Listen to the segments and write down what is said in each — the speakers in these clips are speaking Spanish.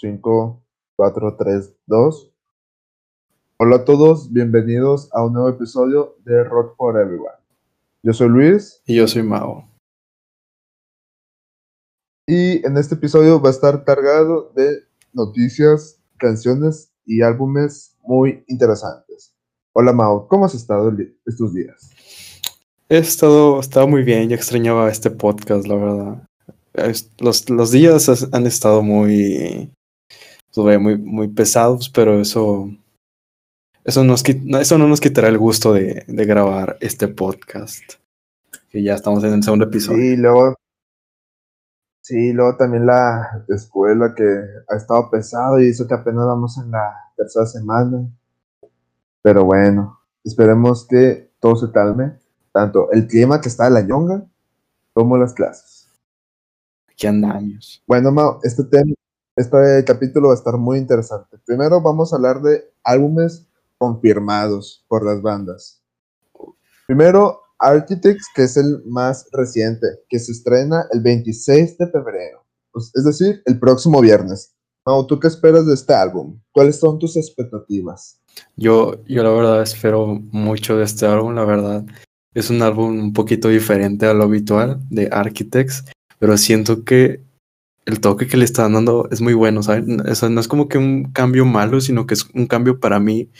5, 4, 3, 2. Hola a todos, bienvenidos a un nuevo episodio de Rock for Everyone. Yo soy Luis. Y yo soy Mao. Y en este episodio va a estar cargado de noticias, canciones y álbumes muy interesantes. Hola Mao, ¿cómo has estado estos días? He estado, estado muy bien, yo extrañaba este podcast, la verdad. Los, los días han estado muy, muy, muy pesados, pero eso, eso, nos, eso no nos quitará el gusto de, de grabar este podcast. Que ya estamos en el segundo episodio. Sí, luego, sí, luego también la escuela que ha estado pesado y eso que apenas vamos en la tercera semana. Pero bueno, esperemos que todo se calme. Tanto el clima que está en la ñonga como las clases. Aquí andamos. Bueno, Mao, este tema, este capítulo va a estar muy interesante. Primero vamos a hablar de álbumes confirmados por las bandas. Primero, Architects, que es el más reciente, que se estrena el 26 de febrero, pues, es decir, el próximo viernes. ¿tú qué esperas de este álbum? ¿Cuáles son tus expectativas? Yo, yo la verdad espero mucho de este álbum, la verdad. Es un álbum un poquito diferente a lo habitual de Architects, pero siento que el toque que le están dando es muy bueno, ¿sabes? Eso no es como que un cambio malo, sino que es un cambio para mí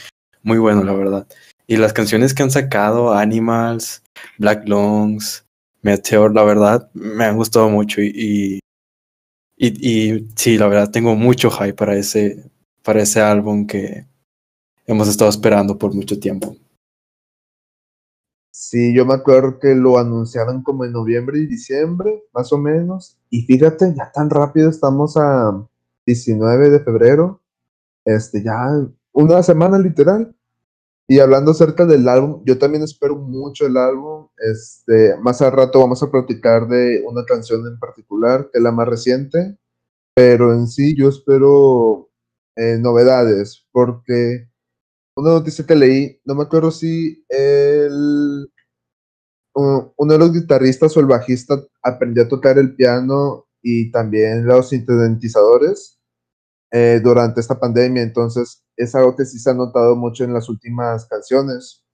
muy bueno, la verdad. Y las canciones que han sacado, Animals, Black Lungs, Meteor, la verdad, me han gustado mucho y, y, y, sí, la verdad, tengo mucho hype para ese, para ese álbum que hemos estado esperando por mucho tiempo. Sí, yo me acuerdo que lo anunciaron como en noviembre y diciembre, más o menos. Y fíjate, ya tan rápido estamos a 19 de febrero. Este, ya una semana literal. Y hablando acerca del álbum, yo también espero mucho el álbum. Este, más al rato vamos a platicar de una canción en particular, que es la más reciente. Pero en sí yo espero eh, novedades, porque una noticia que leí, no me acuerdo si el, uno de los guitarristas o el bajista aprendió a tocar el piano y también los sintetizadores eh, durante esta pandemia, entonces es algo que sí se ha notado mucho en las últimas canciones.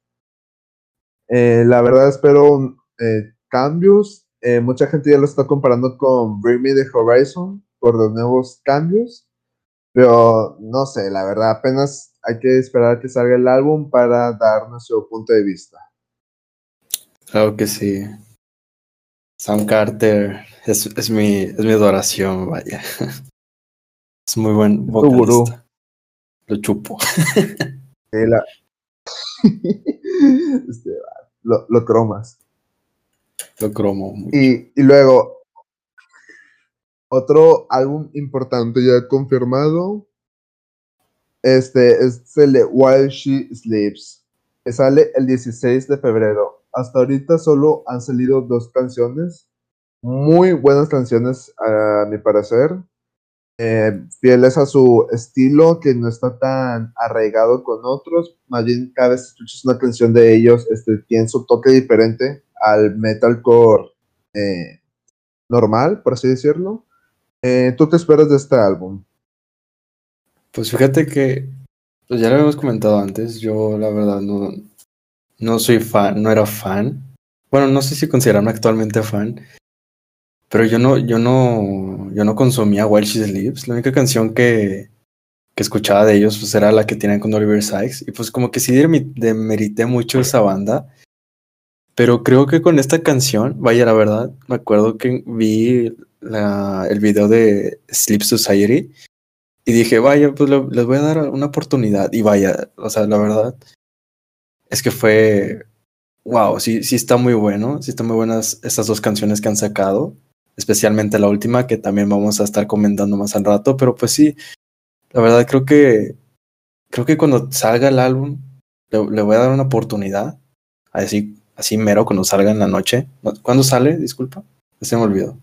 Eh, la verdad espero eh, cambios, mucha gente ya lo está comparando con Bring Me the Horizon por los nuevos cambios, pero no sé, la verdad apenas hay que esperar a que salga el álbum para dar nuestro punto de vista. Claro que sí. Sam Carter es, es, mi, es mi adoración, vaya. Es muy buen vocalista. Lo chupo. este, lo, lo, cromas. Lo cromo. Y, y luego, otro álbum importante ya confirmado este es el de While She Sleeps, que sale el 16 de febrero. Hasta ahorita solo han salido dos canciones, muy buenas canciones a mi parecer, eh, fieles a su estilo, que no está tan arraigado con otros, más bien cada vez escuchas una canción de ellos, este, tiene su toque diferente al metalcore eh, normal, por así decirlo. Eh, ¿Tú qué esperas de este álbum? Pues fíjate que, pues ya lo habíamos comentado antes, yo la verdad no, no soy fan, no era fan. Bueno, no sé si considerarme actualmente fan, pero yo no, yo no, yo no consumía While She Sleeps. La única canción que, que escuchaba de ellos pues era la que tienen con Oliver Sykes. Y pues como que sí demerité mucho esa banda. Pero creo que con esta canción, vaya la verdad, me acuerdo que vi la, el video de Sleep Society y dije, vaya, pues les voy a dar una oportunidad. Y vaya, o sea, la verdad es que fue, wow, sí, sí está muy bueno, sí están muy buenas estas dos canciones que han sacado, especialmente la última que también vamos a estar comentando más al rato, pero pues sí, la verdad creo que, creo que cuando salga el álbum le, voy a dar una oportunidad, así, así mero cuando salga en la noche. ¿Cuándo sale? Disculpa, se me olvidó.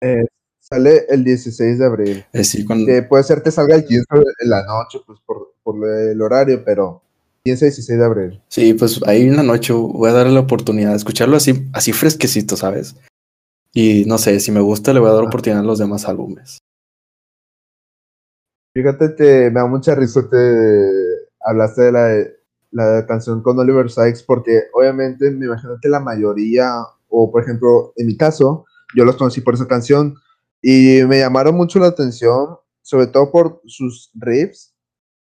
Eh, Sale el 16 de abril. Eh, puede ser que salga el 15 de la noche, pues por, por el horario, pero 15 16 de abril. Sí, pues ahí en la noche voy a darle la oportunidad de escucharlo así, así fresquecito, ¿sabes? Y no sé, si me gusta le voy a dar la oportunidad a los demás álbumes. Fíjate que me da mucha risa que hablaste de la, la canción con Oliver Sykes, porque obviamente me imagino que la mayoría, o por ejemplo, en mi caso, yo los conocí por esa canción y me llamaron mucho la atención, sobre todo por sus riffs,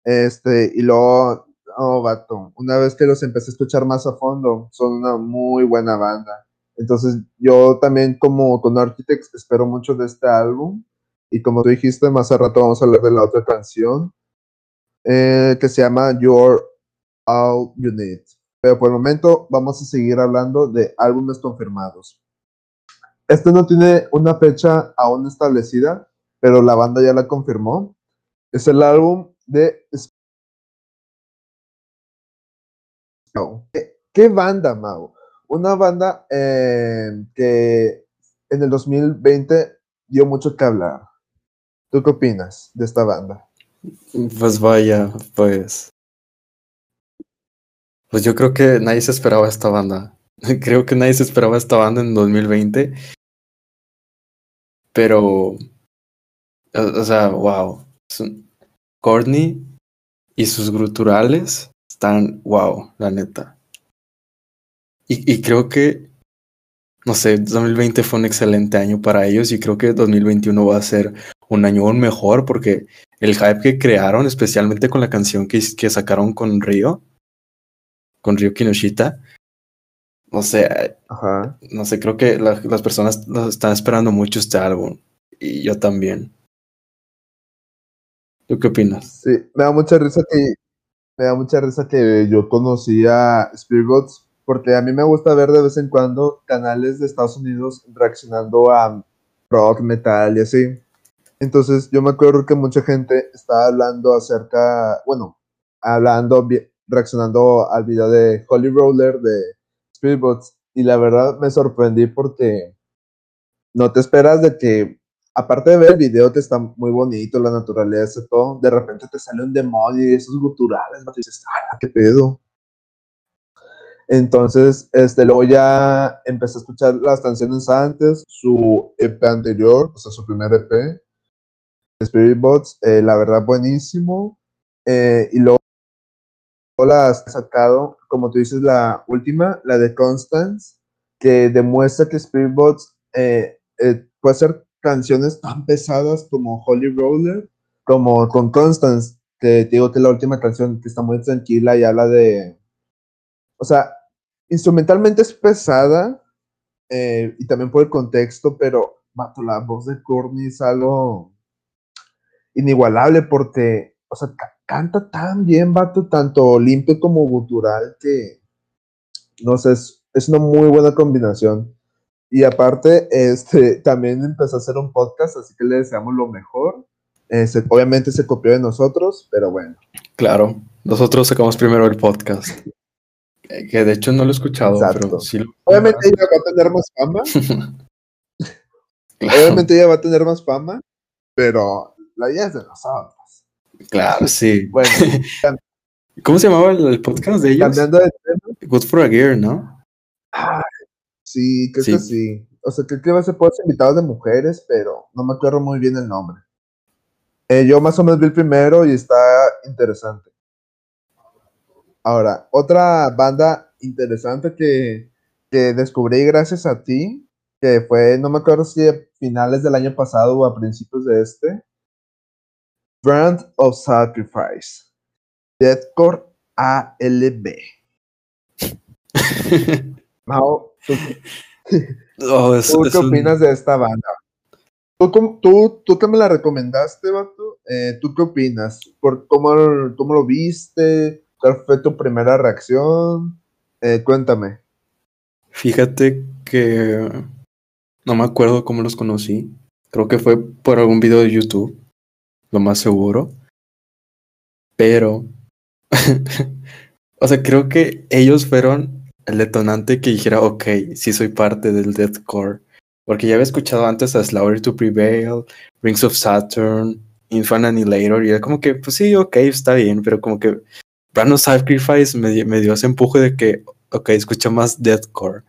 este, y luego, oh, vato, una vez que los empecé a escuchar más a fondo, son una muy buena banda. Entonces, yo también como con Architects espero mucho de este álbum. Y como tú dijiste, más a rato vamos a hablar de la otra canción, eh, que se llama You're All You Need. Pero por el momento vamos a seguir hablando de álbumes confirmados. Este no tiene una fecha aún establecida, pero la banda ya la confirmó. Es el álbum de... ¿Qué, banda, Mau? Una banda eh, que en el 2020 dio mucho que hablar. ¿Tú qué opinas de esta banda? Pues vaya, pues. Pues yo creo que nadie se esperaba esta banda. Creo que nadie se esperaba esta banda en 2020. Pero. O sea, wow. Courtney y sus gruturales están wow, la neta. Y, y creo que no sé, 2020 fue un excelente año para ellos y creo que 2021 va a ser un año aún mejor porque el hype que crearon, especialmente con la canción que, que sacaron con Río, con Río Kinoshita, no sé, Ajá. no sé, creo que la, las personas están esperando mucho este álbum y yo también. ¿Tú qué opinas? Sí, me da mucha risa que me da mucha risa que yo conocí a Spiritbox porque a mí me gusta ver de vez en cuando canales de Estados Unidos reaccionando a rock, metal y así. Entonces yo me acuerdo que mucha gente estaba hablando acerca, bueno, hablando, reaccionando al video de Holy Roller de Spiritbox y la verdad me sorprendí porque no te esperas de que, aparte de ver el video que está muy bonito, la naturaleza todo, de repente te sale un demonio y esos guturales, y dices, ¡ah, qué pedo! Entonces, este, luego ya empecé a escuchar las canciones antes, su EP anterior, o sea, su primer EP, Spirit Bots, eh, la verdad buenísimo. Eh, y luego la has sacado, como tú dices, la última, la de Constance, que demuestra que Spirit Bots eh, eh, puede hacer canciones tan pesadas como Holy Roller, como con Constance, que te digo que es la última canción que está muy tranquila y habla de, o sea, instrumentalmente es pesada eh, y también por el contexto, pero vato, la voz de Courtney es algo inigualable porque, o sea, canta tan bien, vato, tanto limpio como gutural que, no sé, es, es una muy buena combinación. Y aparte, este, también empezó a hacer un podcast, así que le deseamos lo mejor. Eh, se, obviamente se copió de nosotros, pero bueno. Claro, nosotros sacamos primero el podcast. Que de hecho no lo he escuchado, Exacto. pero sí lo... Obviamente ella va a tener más fama. claro. Obviamente ella va a tener más fama, pero la idea es de nosotros. Claro, sí. Bueno, ¿cómo se llamaba el, el, podcast de ellos? Cambiando de tema. Good for a Gear, ¿no? Ay, sí, creo sí. que sí. O sea, creo que va a ser por invitados de mujeres, pero no me acuerdo muy bien el nombre. Eh, yo más o menos vi el primero y está interesante. Ahora, otra banda interesante que, que, descubrí gracias a ti, que fue, no me acuerdo si a finales del año pasado o a principios de este, Brand of Sacrifice, Deathcore ALB. Mao, ¿tú, oh, es, ¿tú es qué un... opinas de esta banda? ¿Tú, tú, tú que me la recomendaste, Bato, eh, ¿tú qué opinas? ¿Por cómo, ¿Cómo lo viste? ¿Cuál fue tu primera reacción? Eh, cuéntame. Fíjate que no me acuerdo cómo los conocí. Creo que fue por algún video de YouTube, lo más seguro. Pero, o sea, creo que ellos fueron el detonante que dijera, ok, sí soy parte del deathcore. Porque ya había escuchado antes a Slaughter to Prevail, Rings of Saturn, Infant Annihilator, y era como que, pues sí, ok, está bien, pero como que Brand Sacrifice me, me, dio ese empuje de que, ok, escucha más deathcore.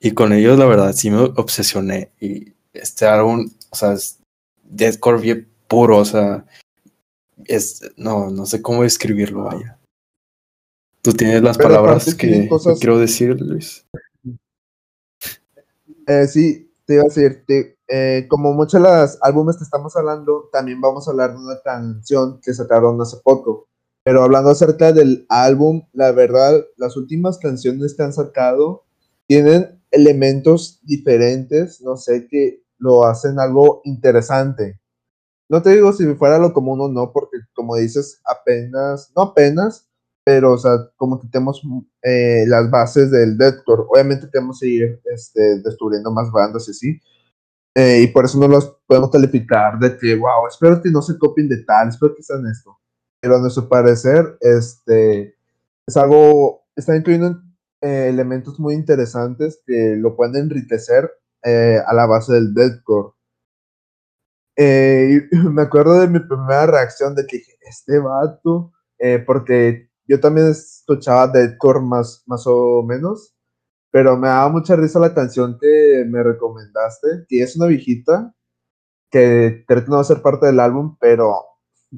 Y con ellos, la verdad, sí me obsesioné. Y este álbum, o sea, es deathcore bien puro, o sea, es, no, no sé cómo describirlo, vaya. Tú tienes las palabras que, quiero decir, Luis. Eh, sí, te iba a decir, eh, como muchos de los álbumes que estamos hablando, también vamos a hablar de una canción que sacaron hace poco. Pero hablando acerca del álbum, la verdad, las últimas canciones que han sacado tienen elementos diferentes, no sé, que lo hacen algo interesante. No te digo si fuera lo común o no, porque como dices, apenas, no apenas, pero, o sea, como que tenemos eh, las bases del deathcore. Obviamente tenemos que ir este, descubriendo más bandas y así. Eh, y por eso no los podemos calificar de que, wow, espero que no se copien de tal, espero que sean esto. Pero a nuestro parecer, este, es algo, está incluyendo eh, elementos muy interesantes que lo pueden enriquecer a la base del deathcore. me acuerdo de mi primera reacción de que dije, este vato, porque yo también escuchaba Deadcore más, más o menos, pero me daba mucha risa la canción que me recomendaste, que es una viejita, que creo que no va a ser parte del álbum, pero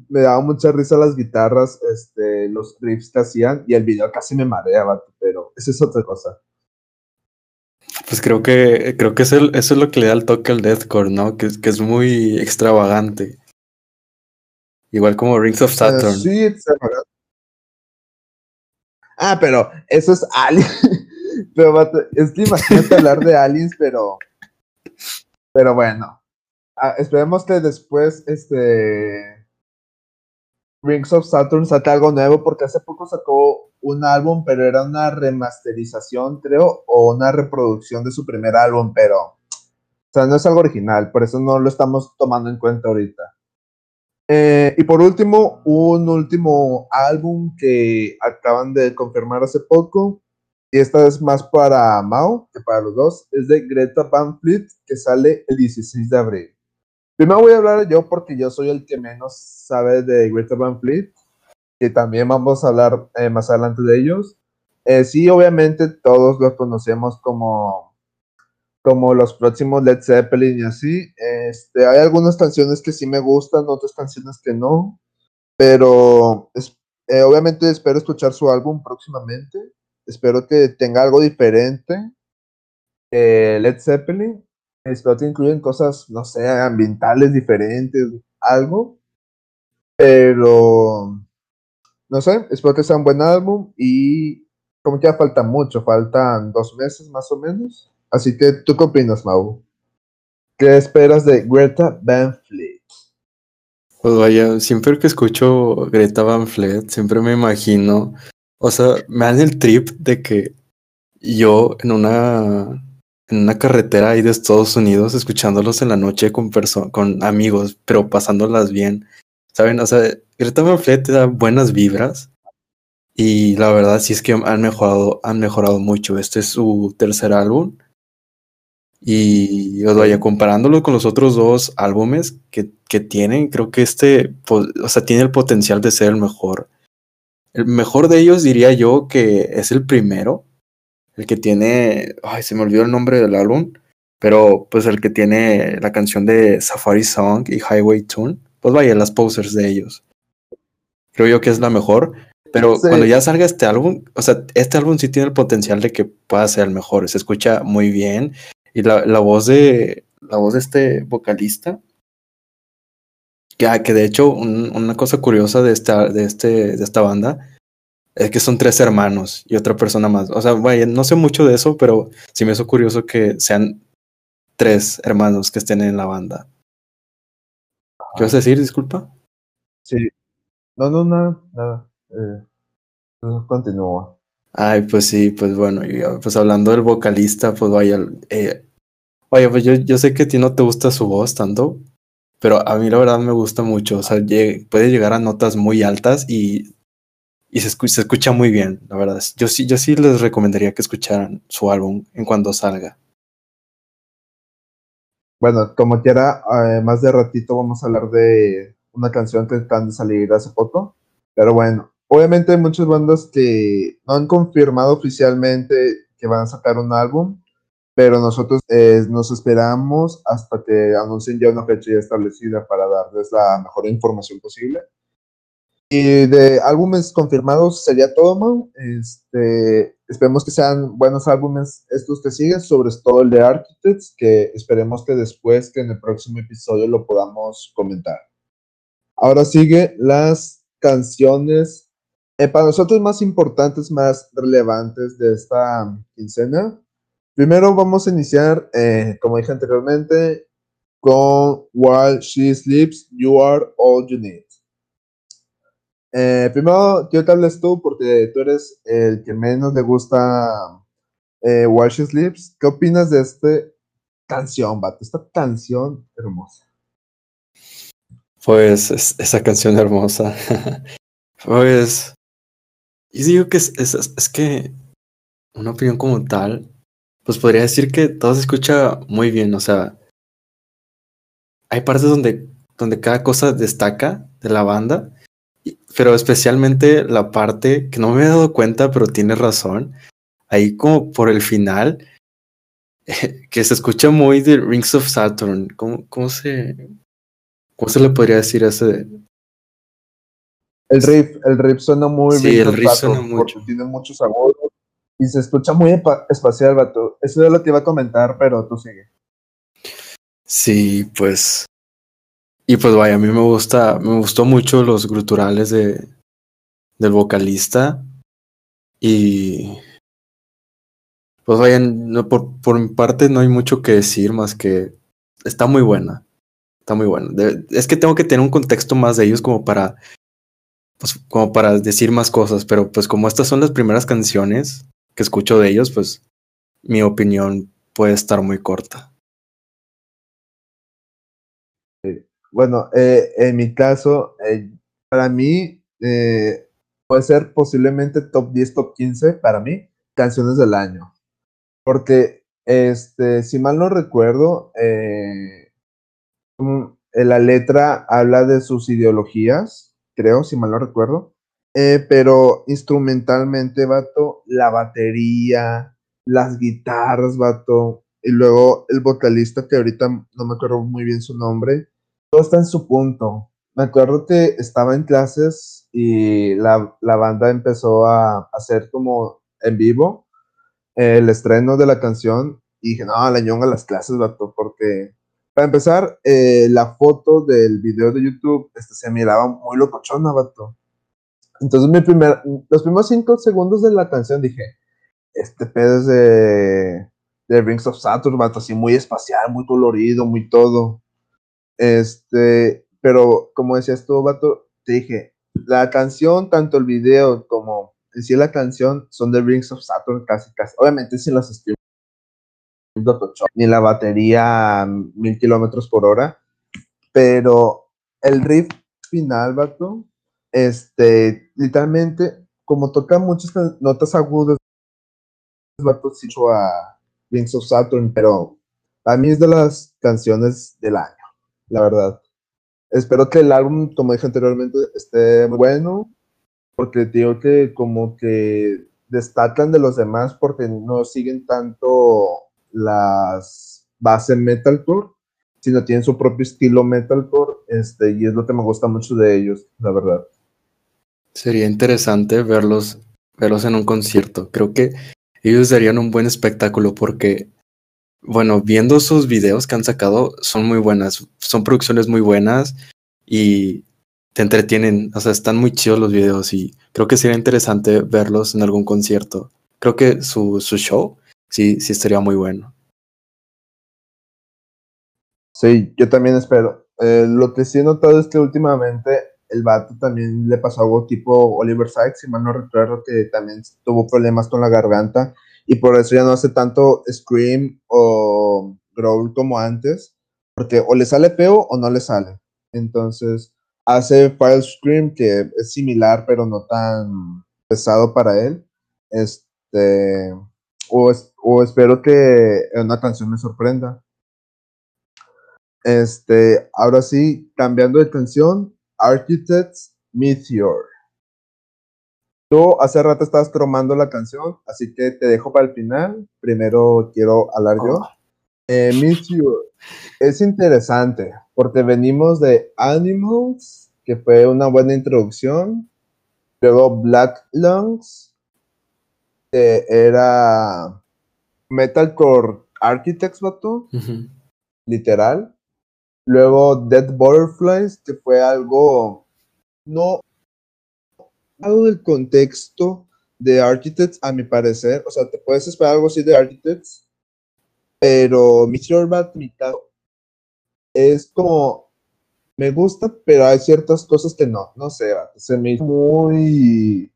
me daba mucha risa las guitarras, este, los riffs que hacían, y el video casi me mareaba, pero eso es otra cosa. Pues creo que, creo que es eso es lo que le da el toque al deathcore, ¿no? Que, que es muy extravagante. Igual como Rings of eh, Saturn. sí, extravagante. Ah, pero eso es Aliens. pero, es que imagínate hablar de Aliens, pero. Pero bueno. Ah, esperemos que después este. Rings of Saturn saque algo nuevo, porque hace poco sacó un álbum, pero era una remasterización, creo, o una reproducción de su primer álbum, pero. O sea, no es algo original, por eso no lo estamos tomando en cuenta ahorita. Eh, y por último, un último álbum que acaban de confirmar hace poco, y esta es más para Mao que para los dos, es de Greta Van Fleet, que sale el 16 de abril. Primero voy a hablar yo porque yo soy el que menos sabe de Greta Van Fleet, que también vamos a hablar eh, más adelante de ellos. Eh, sí, obviamente todos los conocemos como como los próximos Led Zeppelin y así. Este, hay algunas canciones que sí me gustan, otras canciones que no, pero eh, obviamente espero escuchar su álbum próximamente. Espero que tenga algo diferente. Led Zeppelin. Espero que incluyan cosas, no sé, ambientales diferentes, algo. Pero, no sé, espero que sea un buen álbum y como que ya falta mucho, faltan dos meses más o menos Así que, ¿tú qué opinas, Mau? ¿Qué esperas de Greta Van Fleet? Pues vaya, siempre que escucho Greta Van Fleet, siempre me imagino, o sea, me dan el trip de que yo en una en una carretera ahí de Estados Unidos, escuchándolos en la noche con con amigos, pero pasándolas bien. ¿Saben? O sea, Greta Van Fleet te da buenas vibras. Y la verdad sí es que han mejorado, han mejorado mucho. Este es su tercer álbum. Y os vaya comparándolo con los otros dos álbumes que, que tienen, creo que este, o sea, tiene el potencial de ser el mejor. El mejor de ellos diría yo que es el primero, el que tiene, ay, se me olvidó el nombre del álbum, pero pues el que tiene la canción de Safari Song y Highway Tune, pues vaya, las posters de ellos. Creo yo que es la mejor, pero cuando ya salga este álbum, o sea, este álbum sí tiene el potencial de que pueda ser el mejor, se escucha muy bien y la, la, voz de la voz de este vocalista, que, ah, que de hecho una cosa curiosa de esta, de, este, de esta banda es que son tres hermanos y otra persona más. O sea, vaya, no sé mucho de eso, pero sí me hizo curioso que sean tres hermanos que estén en la banda. ¿Qué vas a decir? Disculpa. Sí. No, no, nada, nada. Eh, continúa. Ay, pues sí, pues bueno, ah, pues hablando del vocalista, pues vaya, eh, vaya, pues yo, yo sé que a ti no te gusta su voz tanto, pero a mí la verdad me gusta mucho, o sea, puede llegar a notas muy altas y, y se, escucha, muy bien, la verdad. Yo sí, yo sí les recomendaría que escucharan su álbum en cuando salga. Bueno, como quiera, eh, más de ratito vamos a hablar de una canción que están de salir hace poco, pero bueno, Obviamente hay muchas bandas que no han confirmado oficialmente que van a sacar un álbum, pero nosotros eh, nos esperamos hasta que anuncien ya una fecha ya establecida para darles la mejor información posible. Y de álbumes confirmados sería todo, man. Este, esperemos que sean buenos álbumes estos que siguen, sobre todo el de Architects, que esperemos que después, que en el próximo episodio lo podamos comentar. Ahora sigue las canciones eh, para nosotros más importantes, más relevantes de esta quincena. Primero vamos a iniciar, eh, como dije anteriormente, con While She Sleeps, You Are All You Need. Eh, primero, quiero que hables tú, porque tú eres el que menos le gusta eh, While She Sleeps. ¿Qué opinas de esta canción, Bato? Esta canción hermosa. Pues esa canción hermosa. pues. Y digo que es, es, es que una opinión como tal, pues podría decir que todo se escucha muy bien, o sea, hay partes donde, donde cada cosa destaca de la banda, pero especialmente la parte que no me he dado cuenta, pero tiene razón, ahí como por el final, que se escucha muy de Rings of Saturn, ¿cómo, cómo se, cómo se le podría decir a ese? El riff, el riff suena muy sí, el riff suena mucho. Tiene muchos agudos y se escucha muy espacial, vato. Eso es lo que iba a comentar, pero tú sigue. Sí, pues. Y pues vaya, a mí me gusta, me gustó mucho los gruturales de del vocalista. Y pues vaya, no, por, por mi parte no hay mucho que decir más que está muy buena. Está muy buena. es que tengo que tener un contexto más de ellos como para pues, como para decir más cosas, pero pues como estas son las primeras canciones, que escucho de ellos, pues mi opinión puede estar muy corta. Bueno, eh, en mi caso, eh, para mí eh, puede ser posiblemente top 10, top 15 para mí, canciones del año. Porque, este, si mal no recuerdo, mm, la letra habla de sus ideologías, creo, si mal no recuerdo. Eh, pero instrumentalmente, vato, la batería, las guitarras, vato, y luego el vocalista, que ahorita no me acuerdo muy bien su nombre, todo está en su punto. Me acuerdo que estaba en clases y la, banda empezó a hacer como en vivo el estreno de la canción y dije, no, la ñonga las clases, vato, porque para empezar, eh, la foto del video de YouTube este, se miraba muy locochona, vato. Entonces, mi primer, los primeros cinco segundos de la canción dije, este pedo es de, de Rings of Saturn, vato, así muy espacial, muy colorido, muy todo. Este, pero como decías tú, vato, te dije, la canción, tanto el video como en la canción, son de Rings of Saturn casi, casi. Obviamente sin los ni la batería mil kilómetros por hora, pero el riff final, vato, este, literalmente, como toca muchas notas agudas, hecho a Rings of Saturn, pero a mí es de las canciones del año, la verdad. Espero que el álbum, como dije anteriormente, esté bueno, porque digo que como que destacan de los demás porque no siguen tanto las bases metalcore, sino tienen su propio estilo metalcore, este, y es lo que me gusta mucho de ellos, la verdad. Sería interesante verlos, verlos en un concierto. Creo que ellos darían un buen espectáculo porque, bueno, viendo sus videos que han sacado, son muy buenas. Son producciones muy buenas y te entretienen. O sea, están muy chidos los videos y creo que sería interesante verlos en algún concierto. Creo que su, su show sí, sí estaría muy bueno. Sí, yo también espero. Eh, lo que sí he notado es que últimamente el vato también le pasó algo tipo Oliver Sykes, si mal no recuerdo, que también tuvo problemas con la garganta y por eso ya no hace tanto scream o growl como antes, porque o le sale feo o no le sale. Entonces hace File Scream que es similar pero no tan pesado para él. Este, o, o espero que una canción me sorprenda. Este, ahora sí, cambiando de canción, Architects Meteor. Tú hace rato estabas cromando la canción, así que te dejo para el final. Primero quiero hablar yo. Oh. Eh, Meteor es interesante porque venimos de Animals que fue una buena introducción. Luego Black Lungs, que era Metalcore Architects, vato. Literal. Luego Dead Butterflies, que fue algo no algo del contexto de Architects, a mi parecer. O sea, te puedes esperar algo así de Architects, pero Meteor Bat es como me gusta, pero hay ciertas cosas que no, no sé, se me hizo muy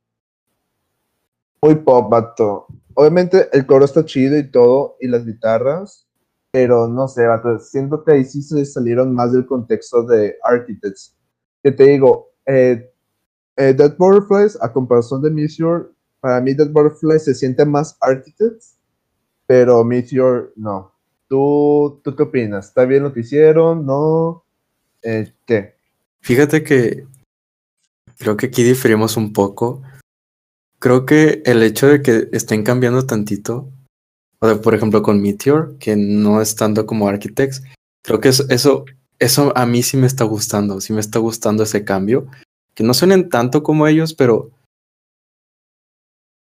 muy pop, vato. Obviamente el coro está chido y todo, y las guitarras, pero no sé, vato, siento que ahí sí se salieron más del contexto de Architects. Que te digo, eh, eh, Dead Butterflies, a comparación de Meteor, para mí Dead Butterflies se siente más Architects, pero Meteor no. ¿Tú, ¿Tú qué opinas? ¿Está bien lo que hicieron? ¿No? Eh, ¿Qué? Fíjate que creo que aquí diferimos un poco. Creo que el hecho de que estén cambiando tantito, o por ejemplo con Meteor, que no es tanto como Architects, creo que eso, eso, eso a mí sí me está gustando, sí me está gustando ese cambio. Que no suenen tanto como ellos, pero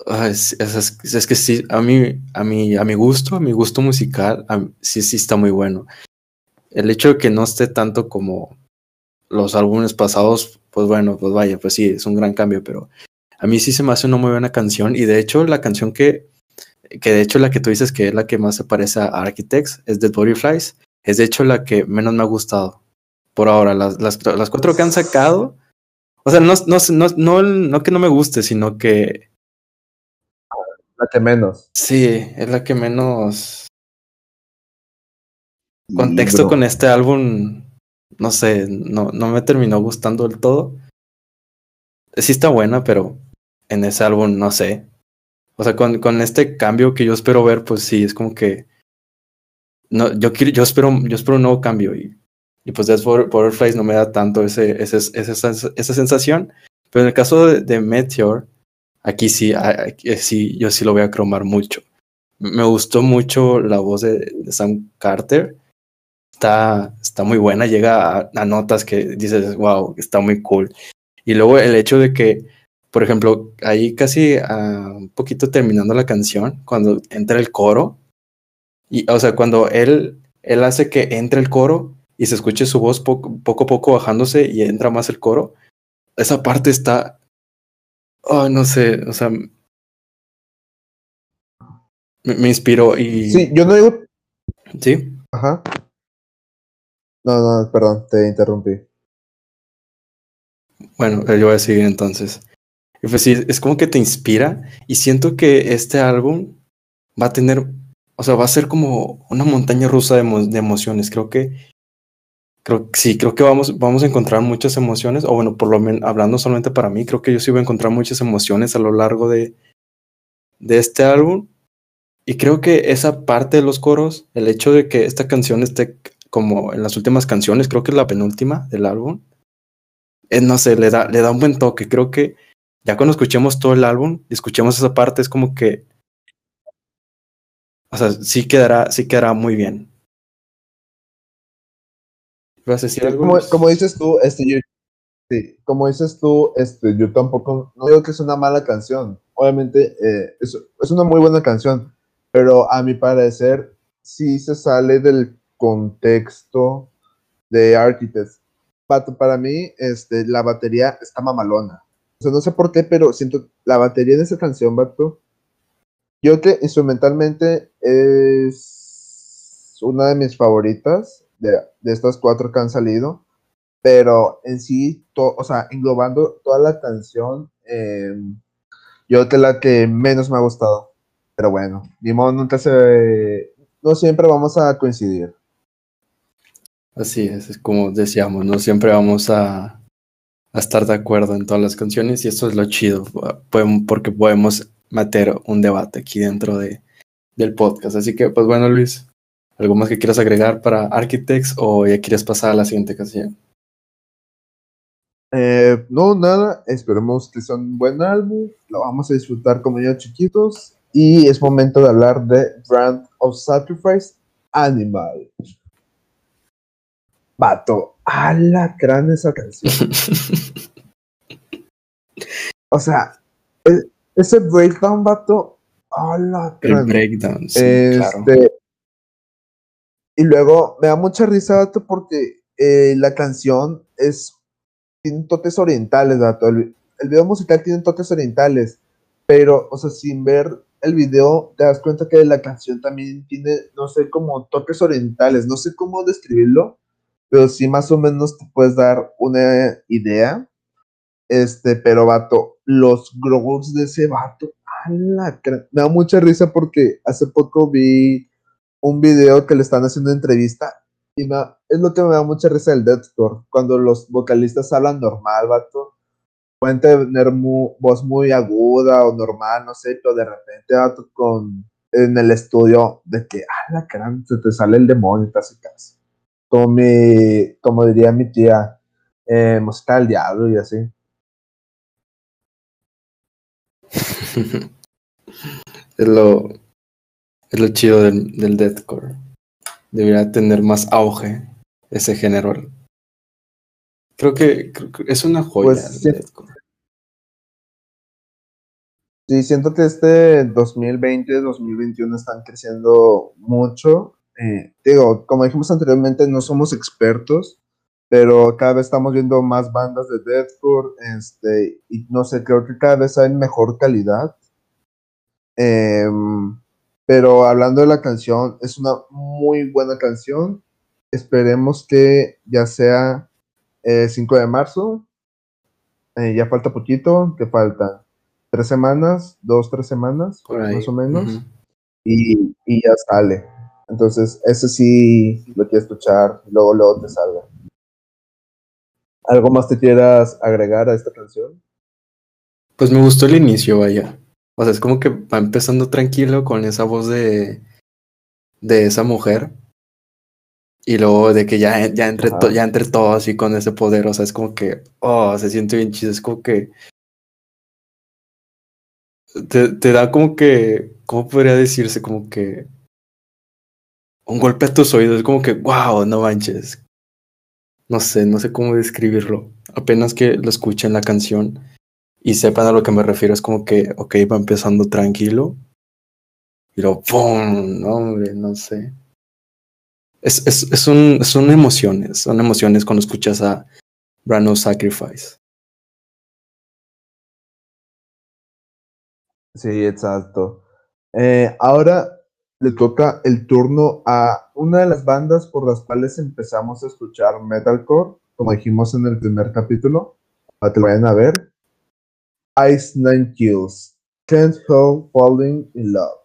es, es, que sí, a mí, a mí, a mi gusto, a mi gusto musical, sí, sí está muy bueno el hecho de que no esté tanto como los álbumes pasados, pues bueno, pues vaya, pues sí, es un gran cambio, pero a mí sí se me hace una muy buena canción y de hecho la canción que, que de hecho la que tú dices que es la que más se parece a Architects es The Butterflies, es de hecho la que menos me ha gustado por ahora, las, las, las cuatro que han sacado, o sea, no, no, no, no, no que no me guste, sino que... La que menos. Sí, es la que menos contexto con este álbum, no sé, no, no me terminó gustando del todo. Sí está buena, pero en ese álbum no sé. O sea, con, con este cambio que yo espero ver, pues sí, es como que. No, yo quiero, yo espero, yo espero un nuevo cambio y, y pues Death Butterflies no me da tanto ese, ese, esa, esa sensación. Pero en el caso de, Meteor, aquí sí, aquí sí, yo sí lo voy a cromar mucho. Me gustó mucho la voz de Sam Carter está, está muy buena, llega a, notas que dices, wow, está muy cool. Y luego el hecho de que, por ejemplo, ahí casi a un poquito terminando la canción, cuando entra el coro, y, o sea, cuando él, él hace que entre el coro y se escuche su voz poco, poco a poco bajándose y entra más el coro, esa parte está, oh, no sé, o sea, me, me inspiró y... Sí, yo no digo... Sí. Ajá. No, no, perdón, te interrumpí. Bueno, yo voy a seguir entonces. Pues es como que te inspira y siento que este álbum va a tener, o sea, va a ser como una montaña rusa de, emociones. Creo que, creo sí, creo que vamos, vamos a encontrar muchas emociones, o bueno, por lo menos hablando solamente para mí, creo que yo sí voy a encontrar muchas emociones a lo largo de, de este álbum. Y creo que esa parte de los coros, el hecho de que esta canción esté como en las últimas canciones, creo que es la penúltima del álbum. Eh, no sé, le da, le da un buen toque. Creo que ya cuando escuchemos todo el álbum y escuchemos esa parte, es como que. O sea, sí quedará, sí quedará muy bien. ¿Vas a decir algo? Como, dices tú, este, yo, sí, como dices tú, este, yo tampoco, no digo que es una mala canción. Obviamente, eh, es, es una muy buena canción, pero a mi parecer, sí se sale del contexto de Architects. Para mí, este, la batería está mamalona. No sé por qué, pero siento la batería de esa canción, Bato. Yo que instrumentalmente es una de mis favoritas de, de estas cuatro que han salido. Pero en sí, o sea, englobando toda la canción, em, yo que la que menos me ha gustado. Pero bueno, nunca se. No siempre vamos a coincidir. Así es, es como decíamos, no siempre vamos a, estar de acuerdo en todas las canciones y esto es lo chido, porque podemos meter un debate aquí dentro de, del podcast. Así que, pues bueno, Luis, ¿algo más que quieras agregar para Architects o ya quieres pasar a la siguiente canción? Eh, no, nada, esperemos que sea un buen álbum, lo vamos a disfrutar como ya chiquitos y es momento de hablar de Brand of Sacrifice Animal. Vato, alacrán esa canción. o sea, e- ese breakdown, vato, alacrán. El breakdown, sí, claro. Este, Y luego me da mucha risa, vato, porque eh, la canción es. Tiene toques orientales, vato. El, el video musical tiene toques orientales. Pero, o sea, sin ver el video, te das cuenta que la canción también tiene, no sé, como toques orientales. No sé cómo describirlo, pero sí más o menos te puedes dar una idea. Este, pero vato, los growls de ese vato, ala, me da mucha risa porque hace poco vi un video que le están haciendo entrevista y me es lo que me da mucha risa del deathcore, cuando los vocalistas hablan normal, vato, pueden tener voz muy aguda o normal, no sé, pero de repente, vato, con, en el estudio, de que, la caramba, se te sale el demonio y te caso. Como, diría mi tía, eh, música del diablo y así. es lo, es lo chido del, del deathcore. Debería tener más auge ese género. Creo que, creo que es una joya Pues, sí. deathcore. Sí, siento que este 2020, 2021 están creciendo mucho. Eh, digo, como dijimos anteriormente, no somos expertos, pero cada vez estamos viendo más bandas de deathcore, este, y no sé, creo que cada vez hay mejor calidad. Em, pero hablando de la canción, es una muy buena canción. Esperemos que ya sea eh, 5 de marzo. Eh, ya falta poquito, que falta tres semanas, dos, tres semanas, más o menos y, y ya sale. Entonces, ese sí lo quiero escuchar, luego, luego te salga. ¿Algo más te quieras agregar a esta canción? Pues me gustó el inicio, vaya. O sea, es como que va empezando tranquilo con esa voz de, de esa mujer. Y luego de que ya, ya, entre to- ya entre todo así con ese poder. O sea, es como que, oh, se siente bien chido. Es como que te, te da como que, ¿cómo podría decirse? Como que un golpe a tus oídos. Es como que, wow, no manches. No sé, no sé cómo describirlo. Apenas que lo escuchen la canción y sepan a lo que me refiero, es como que, ok, va empezando tranquilo. Y luego, ¡pum! Hombre, no sé. Es, es, es un, son emociones, son emociones cuando escuchas a Brand Sacrifice. Sí, exacto. Eh, ahora le toca el turno a una de las bandas por las cuales empezamos a escuchar metalcore, como dijimos en el primer capítulo, para que lo vayan a ver. Ice Nine Kills, Can't Help Falling in Love.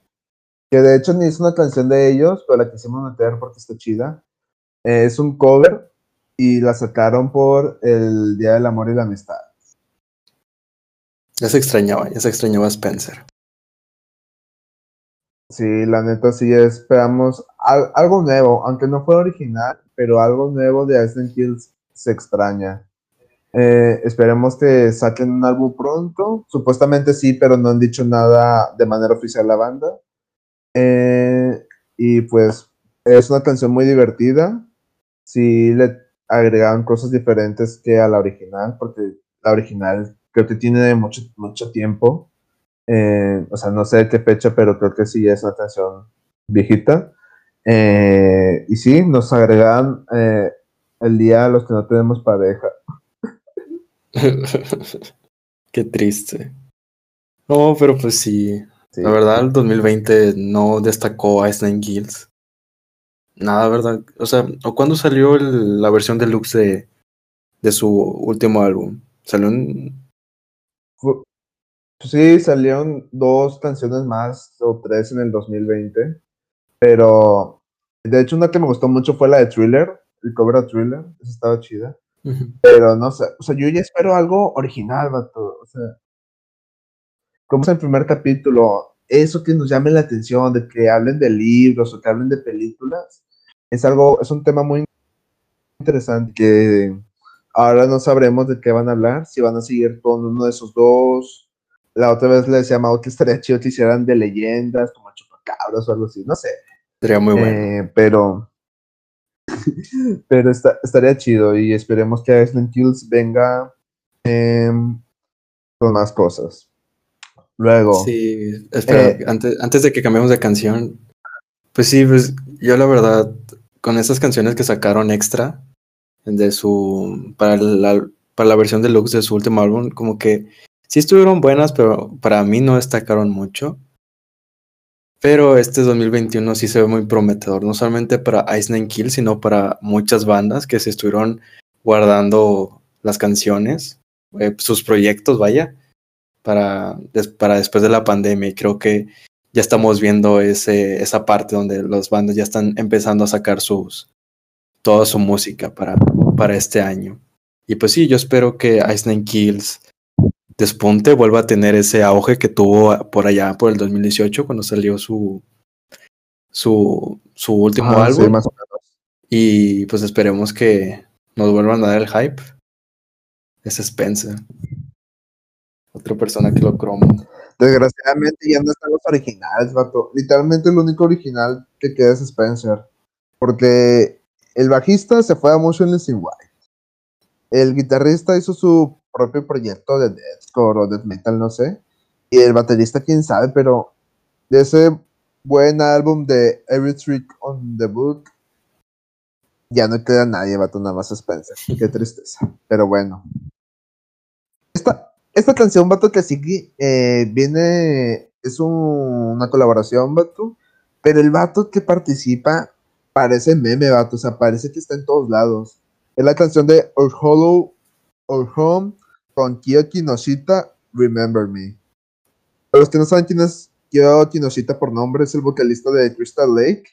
Que de hecho ni es una canción de ellos, pero la quisimos meter porque está chida. Eh, es un cover y la sacaron por el Día del Amor y la Amistad. Ya se extrañaba, ya se extrañaba Spencer. Sí, la neta sí esperamos al- algo nuevo, aunque no fue original, pero algo nuevo de Aston Hills se extraña. Eh, esperemos que saquen un álbum pronto, supuestamente sí, pero no han dicho nada de manera oficial la banda. Eh, y pues es una canción muy divertida, sí le agregaron cosas diferentes que a la original, porque la original creo que tiene mucho, mucho tiempo. Eh, o sea, no sé de qué fecha, pero creo que sí es una canción viejita. Eh, y sí, nos agregan eh, el día a los que no tenemos pareja. Qué triste. No, pero pues sí. Sí. La verdad, el 2020 no destacó a Nine Kills. Nada, ¿verdad? O sea, ¿o cuándo salió el- la versión deluxe de, de su último álbum? Salió en... Fu- sí, salieron dos canciones más o tres en el 2020, pero de hecho una que me gustó mucho fue la de Thriller, el cover de Thriller, esa estaba chida. Pero no sé, o sea, yo ya espero algo original, vato. O sea, como es el primer capítulo, eso que nos llame la atención, de que hablen de libros o que hablen de películas, es algo, es un tema muy interesante que ahora no sabremos de qué van a hablar, si van a seguir con uno de esos dos. La otra vez le decía a Mau que estaría chido que hicieran de leyendas, como chupacabras o algo así, no sé. Sería muy bueno. Eh, pero Pero está, estaría chido y esperemos que Island Kills venga em, con más cosas. Luego. Sí, espera, eh, antes, antes de que cambiemos de canción, pues sí, pues yo la verdad, con esas canciones que sacaron extra de su. para la, para la versión deluxe de su último álbum, como que sí estuvieron buenas, pero para mí no destacaron mucho. Pero este 2021 sí se ve muy prometedor, no solamente para Ice Nine Kill, sino para muchas bandas que se estuvieron guardando las canciones, eh, sus proyectos, vaya, para, para después de la pandemia. Y creo que ya estamos viendo ese, esa parte donde las bandas ya están empezando a sacar sus, toda su música para, para este año. Y pues sí, yo espero que Ice Nine Kills despunte, vuelva a tener ese auge que tuvo por allá por el 2018 cuando salió su su, su último álbum. Y pues esperemos que nos vuelvan a dar el hype. Es Spencer. Otra persona que lo cromo. Desgraciadamente ya no están los originales, vato. Literalmente el único original que queda es Spencer. Porque el bajista se fue a Motion in White. El guitarrista hizo su propio proyecto de deathcore o death metal, no sé. Y el baterista, quién sabe, pero de ese buen álbum de Every Trick on the Book, ya no queda nadie, vato, nada más Spencer. Qué tristeza. Pero bueno. Esta, esta canción, vato, que sigue, eh, viene, es una colaboración, vato, pero el vato que participa parece meme, vato, o sea, parece que está en todos lados. Es la canción de Our Hollow, Our Home, con Kyo Kinoshita, Remember Me. Para los que no saben quién es Kyo Kinoshita por nombre, es el vocalista de Crystal Lake.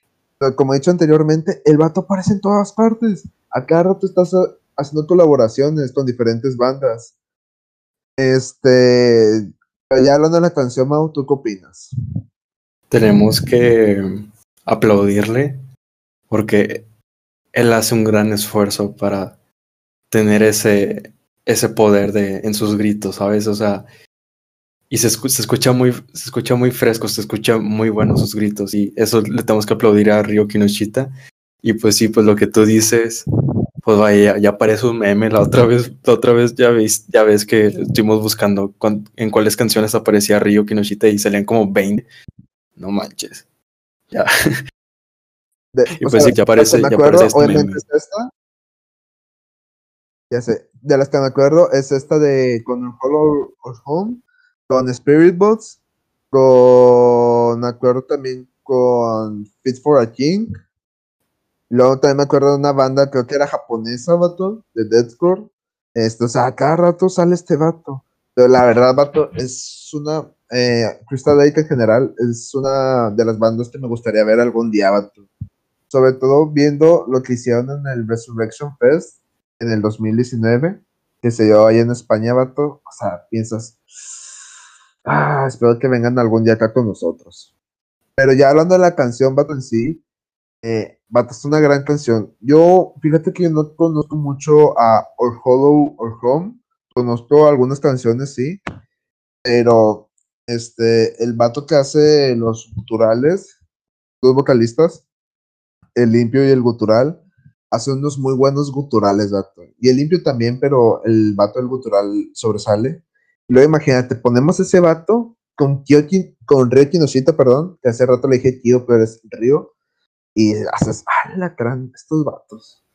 Como he dicho anteriormente, el vato aparece en todas partes. A cada rato estás haciendo colaboraciones con diferentes bandas. Este. ya hablando de la canción, Mau, ¿tú qué opinas? Tenemos que aplaudirle porque él hace un gran esfuerzo para tener ese, ese poder de, en sus gritos, ¿sabes? O sea, y se, se, escucha muy, se escucha muy fresco, se escucha muy bueno sus gritos y eso le tenemos que aplaudir a Ryo Kinoshita. Y pues sí, pues lo que tú dices, pues vaya, ya parece un meme. La otra vez, la otra vez ya ves, ya ves que estuvimos buscando en cuáles canciones aparecía Ryo Kinoshita y salían como 20. No manches. Ya. y pues sí, ya aparece, ya aparece este meme. Ya sé, de las que me acuerdo es esta de con Hollow of Home, con Spirit Bots, con me acuerdo también con Fit for a King. Luego también me acuerdo de una banda, creo que era japonesa, vato, de Deathcore. Esto, o sea, cada rato sale este vato. Pero la verdad, vato, es una. Eh, Crystal Lake en general es una de las bandas que me gustaría ver algún día, vato. Sobre todo viendo lo que hicieron en el Resurrection Fest en el 2019, que se dio ahí en España, vato, o sea, piensas, ah, espero que vengan algún día acá con nosotros. Pero ya hablando de la canción, vato, en sí, eh, vato, es una gran canción. Yo, fíjate que yo no conozco mucho a Or Hollow or Home, conozco algunas canciones, sí, pero este, el vato que hace los guturales, los vocalistas, el limpio y el gutural, hace unos muy buenos guturales, vato. Y el limpio también, pero el vato del gutural sobresale. Luego imagínate, ponemos ese vato con Kyoki, con Ryo Kinoshita, perdón, que hace rato le dije Kyo, pero es Río. Y haces, ¡ah, la gran! Estos vatos.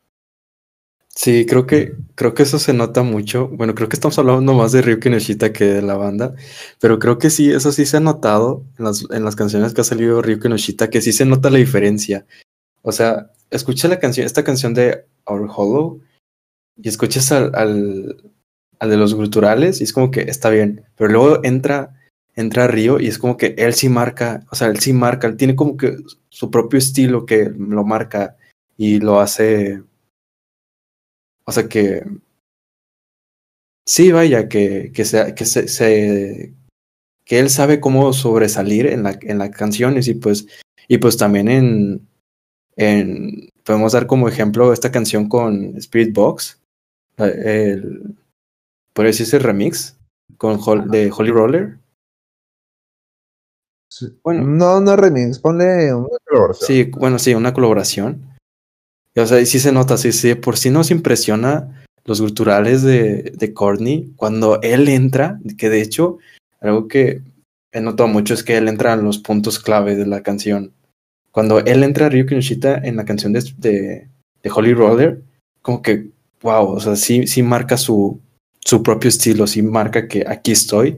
Sí, creo que, creo que eso se nota mucho. Bueno, creo que estamos hablando más de Ryo Kinoshita que de la banda, pero creo que sí, eso sí se ha notado en las, en las canciones que ha salido Ryo Kinoshita, que sí se nota la diferencia. O sea, escucha la canción, esta canción de Our Hollow y escuchas al, al, de los guturales y es como que está bien, pero luego entra, entra Río y es como que él sí marca, o sea, él sí marca, él tiene como que su propio estilo que lo marca y lo hace, o sea que, sí, vaya, que, que, que se, se que él sabe cómo sobresalir en, la, en las canciones y pues, y pues también en, en, podemos dar como ejemplo esta canción con Spirit Box, el, por decirse remix con de Holy Roller. bueno, no, no remix, ponle una colaboración. Sí, bueno, sí, una colaboración. o sea, y sí se nota, sí, sí, por si nos impresiona los guturales de, de Courtney cuando él entra, que de hecho, algo que he notado mucho es que él entra en los puntos clave de la canción. Cuando él entra a Ryu Kinoshita en la canción de, de, Holy Roller, como que, wow, o sea, sí, sí marca su, su propio estilo, sí marca que aquí estoy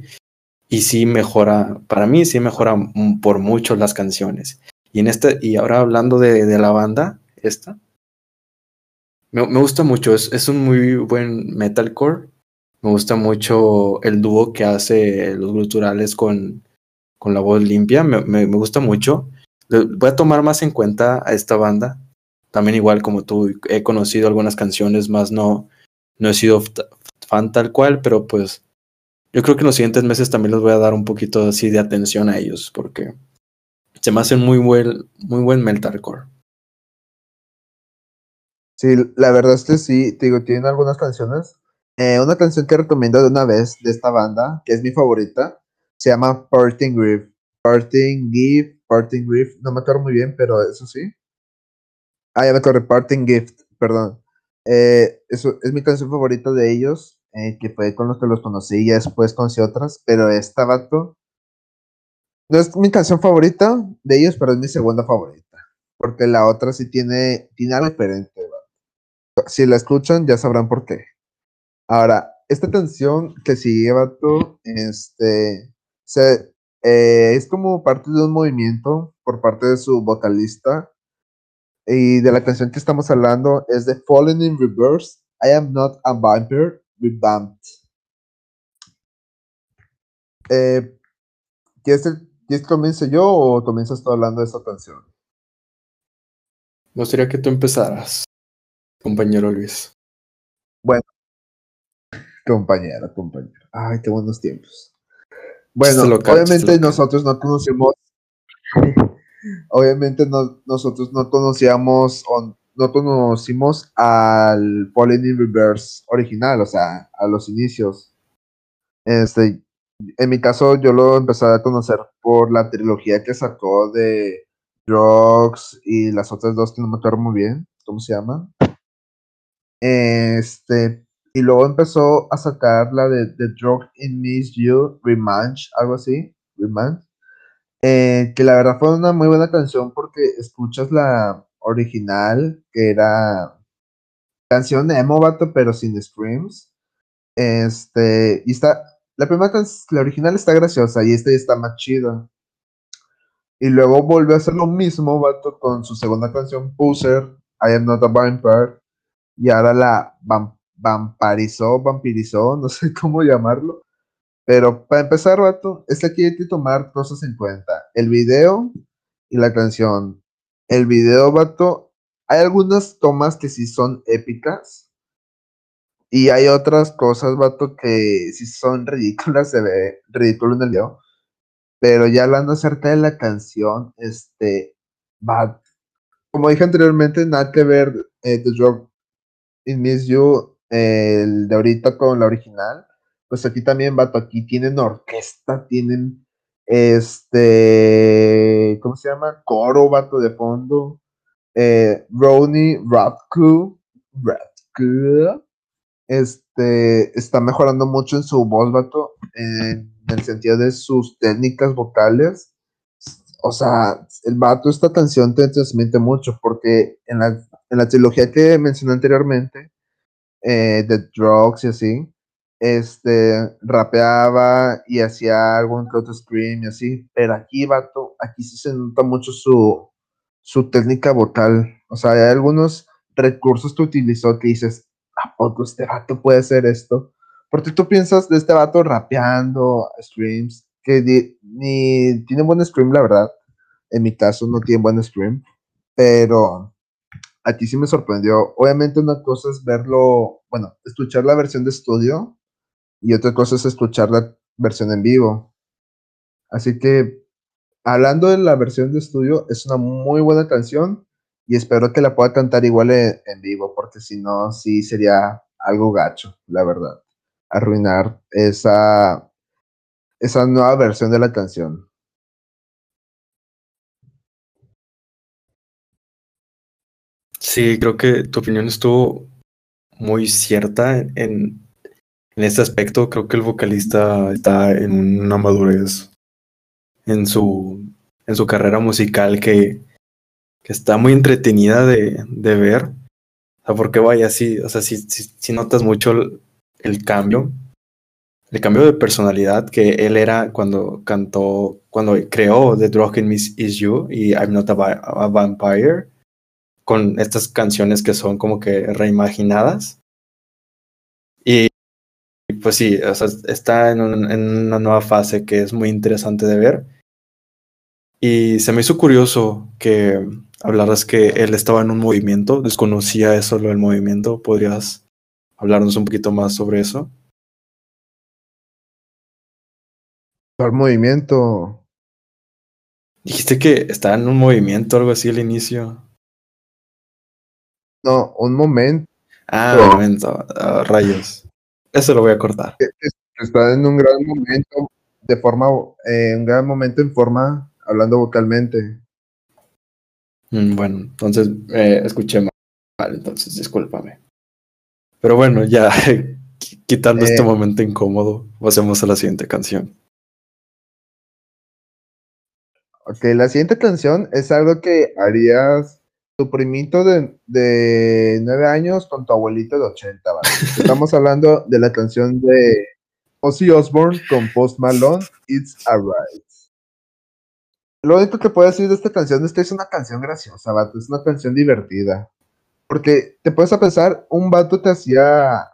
y sí mejora, para mí sí mejora por mucho las canciones. Y en este, y ahora hablando de, la banda, esta, me, gusta mucho, es, es, un muy buen metalcore. Me gusta mucho el dúo que hace los culturales con, con la voz limpia, me, me gusta mucho. Voy a tomar más en cuenta a esta banda. También igual como tú, he conocido algunas canciones, más no, no he sido fan tal cual, pero pues yo creo que en los siguientes meses también les voy a dar un poquito así de atención a ellos, porque se me hacen muy buen, muy buen metalcore. Sí, la verdad es que sí, te digo, tienen algunas canciones. Eh, una canción que recomiendo de una vez de esta banda, que es mi favorita, se llama Parting Grief. Parting Gift, Parting Grief, no me acuerdo muy bien, pero eso sí. Ah, ya me acuerdo, Parting Gift, perdón. Eh, eso es mi canción favorita de ellos eh, que fue con los que los conocí y después conocí otras, pero esta vato no es mi canción favorita de ellos, pero es mi segunda favorita, porque la otra sí tiene, tiene algo diferente. Si la escuchan, ya sabrán por qué. Ahora, esta canción que sigue, vato, este, se, eh, es como parte de un movimiento por parte de su vocalista. Y de la canción que estamos hablando es de Fallen in Reverse, I Am Not a Vampire, revamped. Eh, ¿quieres, comience yo o comienzas tú hablando de esta canción? Me gustaría que tú empezaras, compañero Luis. Bueno, compañero, compañero. Ay, qué buenos tiempos. Bueno, obviamente nosotros no conocimos, obviamente no, nosotros no conocíamos o no conocimos al Fallen in Reverse original, o sea, a los inicios. Este, en mi caso, yo lo empecé a conocer por la trilogía que sacó de Drugs y las otras dos que no me acuerdo muy bien, ¿cómo se llaman? Este, y luego empezó a sacar la de The Drug in Miss You, Remanche, algo así, Remanche. Eh, que la verdad fue una muy buena canción porque escuchas la, original, que era canción de emo, vato, pero sin screams. Este, y está, la primera canción, la original está graciosa y esta está más chida. Y luego volvió a hacer lo mismo, vato, con su segunda canción, Pusser, I Am Not a Vampire. Y ahora la vampirizó, vampirizó, no sé cómo llamarlo. Pero para empezar, vato, es que aquí hay que tomar cosas en cuenta. El video y la canción. El video, vato, hay algunas tomas que sí son épicas. Y hay otras cosas, vato, que sí son ridículas, se ve ridículo en el video. Pero ya hablando acerca de la canción, este, va, como dije anteriormente, nada que ver eh, The Drug in Miss You, el de ahorita con la original. Pues aquí también, vato, aquí tienen orquesta, tienen este, ¿cómo se llama? Coro, vato de fondo. Eh, Ronnie Radku, este, está mejorando mucho en su voz, vato, en el sentido de sus técnicas vocales. O sea, el vato, esta canción te transmite mucho, porque en la, en la trilogía que mencioné anteriormente, eh, de Drugs y así, este, rapeaba y hacía algún que otro scream y así, pero aquí, vato, aquí sí se nota mucho su, su técnica vocal, o sea, hay algunos recursos que utilizó que dices, ¿a poco este vato puede hacer esto? Porque tú piensas de este vato rapeando, streams, que ni tiene buen stream, la verdad, en mi caso no tiene buen stream, pero aquí sí me sorprendió. Obviamente una cosa es verlo, bueno, escuchar la versión de estudio y otra cosa es escuchar la versión en vivo. Así que, hablando de la versión de estudio, es una muy buena canción y espero que la pueda cantar igual en, vivo, porque si no, sí sería algo gacho, la verdad. Arruinar esa, esa nueva versión de la canción. Sí, creo que tu opinión estuvo muy cierta en, en este aspecto. Creo que el vocalista está en una madurez en su, en su carrera musical que, que está muy entretenida de, de ver. O sea, porque vaya, sí, o sea, si, si, notas mucho el, el, cambio, el cambio de personalidad que él era cuando cantó, cuando creó The Drug in Miss Is You y I'm Not a, a, Vampire, con estas canciones que son como que reimaginadas. Y pues sí, o sea, está en, un, en una nueva fase que es muy interesante de ver. Y se me hizo curioso que hablaras que él estaba en un movimiento, desconocía eso lo del movimiento. ¿Podrías hablarnos un poquito más sobre eso? ¿El movimiento? Dijiste que estaba en un movimiento, algo así al inicio. No, un momento. Ah, un momento, ah, rayos. Eso lo voy a cortar. Está en un gran momento, de forma, eh, un gran momento en forma hablando vocalmente. Mm, bueno, entonces eh, escuché mal, entonces discúlpame. Pero bueno, ya quitando este eh. momento incómodo, pasemos a la siguiente canción. Ok, la siguiente canción es algo que harías tu primito de, de 9 años con tu abuelito de 80, ¿vale? Estamos hablando de la canción de Ozzy Osbourne con Post Malone, It's Alright. Lo único que puedo decir de esta canción es que es una canción graciosa, vato. Es una canción divertida. Porque te puedes a pensar, un vato que hacía.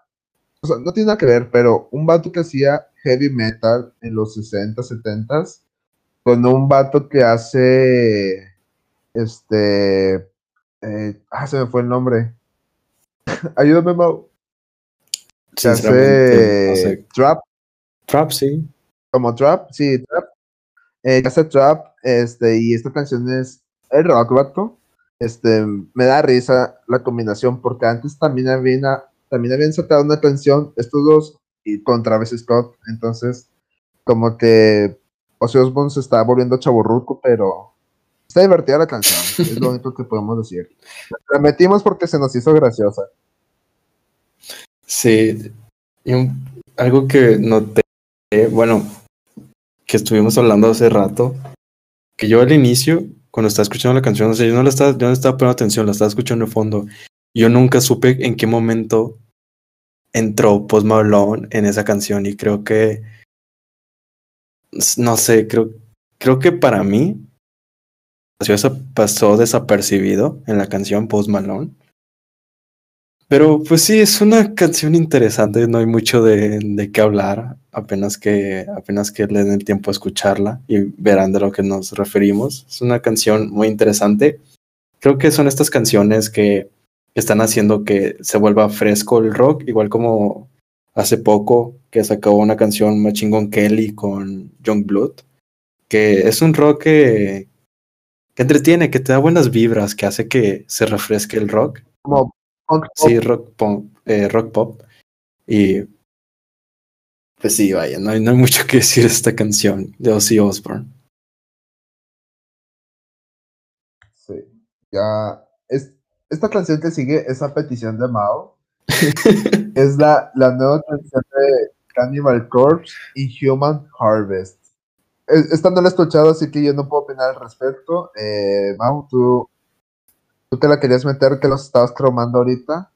O sea, no tiene nada que ver, pero un vato que hacía heavy metal en los 60, 70 con un vato que hace. Este. Eh, ah, se me fue el nombre. Ayúdame, Mau. Que hace. Trap. Trap, sí. Como trap, sí, trap. Eh, hace trap este, y esta canción es el rock, vato. Este, me da risa la combinación, porque antes también habían, también habían sacado una canción, estos dos, y con Travis Scott. Entonces, como que Ozzy Osbourne se está volviendo chaborruco, pero está divertida la canción, es lo único que podemos decir. La metimos porque se nos hizo graciosa. Sí, y algo que noté, bueno, que estuvimos hablando hace rato, que yo al inicio, cuando estaba escuchando la canción, o sea, yo no la estaba, yo no estaba poniendo atención, la estaba escuchando de fondo. Yo nunca supe en qué momento entró Post Malone en esa canción y creo que, no sé, creo, creo que para mí pasó desapercibido en la canción Post Malone. Pero pues sí, es una canción interesante, no hay mucho de, qué hablar, apenas que, apenas que le den el tiempo a escucharla y verán de lo que nos referimos. Es una canción muy interesante. Creo que son estas canciones que están haciendo que se vuelva fresco el rock, igual como hace poco que sacó una canción Machine Kelly con Young Blood, que es un rock que, que entretiene, que te da buenas vibras, que hace que se refresque el rock. Como Sí, rock pop, eh, rock pop. Y pues sí, vaya, no hay, no hay mucho que decir de esta canción de Ozzy Osbourne. Sí, ya. Es, esta canción que sigue es a petición de Mao. es la, la nueva canción de Cannibal Corpse y Human Harvest. Esta no la así que yo no puedo opinar al respecto. Eh, Mao, tú tú te la querías meter, que los estabas cromando ahorita,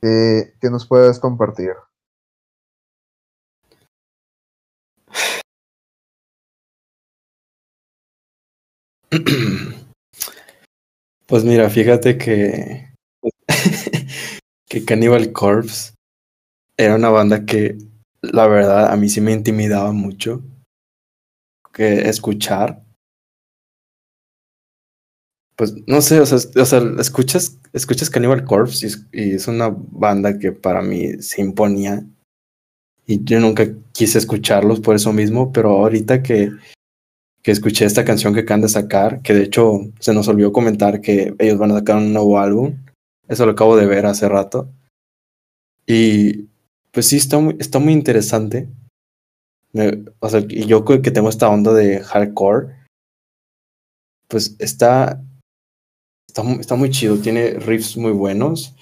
que, nos puedes compartir. Pues mira, fíjate que que Cannibal Corpse era una banda que la verdad a mí sí me intimidaba mucho escuchar pues no sé, o sea, o sea escuchas, escuchas Cannibal Corpse y, es una banda que para mí se imponía. Y yo nunca quise escucharlos por eso mismo, pero ahorita que, que escuché esta canción que acaban de sacar, que de hecho se nos olvidó comentar que ellos van a sacar un nuevo álbum. Eso lo acabo de ver hace rato. Y pues sí, está muy, está muy interesante. O sea, y yo que tengo esta onda de hardcore, pues está, está, muy chido, tiene riffs muy buenos.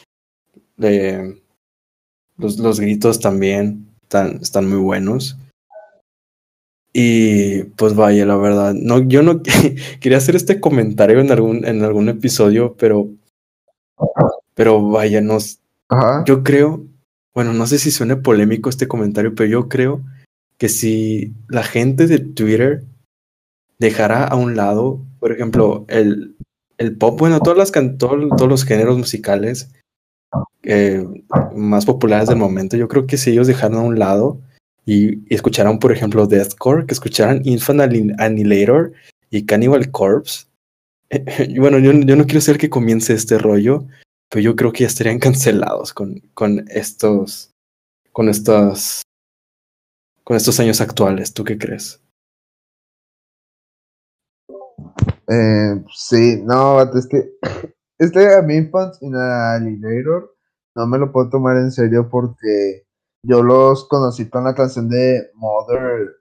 los, los gritos también están, están muy buenos. Y pues vaya, la verdad, no, yo no quería hacer este comentario en algún, en algún episodio, pero, pero vaya, nos, yo creo, bueno, no sé si suene polémico este comentario, pero yo creo que si la gente de Twitter dejara a un lado, por ejemplo, el, el pop, bueno, todas las todos los géneros musicales eh, más populares del momento, yo creo que si ellos dejaran a un lado y, escucharan, por ejemplo, Deathcore, que escucharan Infant Annihilator y Cannibal Corpse, bueno, yo, yo no quiero ser que comience este rollo, pero yo creo que ya estarían cancelados con, con estos, con estos, con estos años actuales. ¿Tú qué crees? Eh, sí, no, es que este a mí Alligator no me lo puedo tomar en serio porque yo los conocí con la canción de Mother,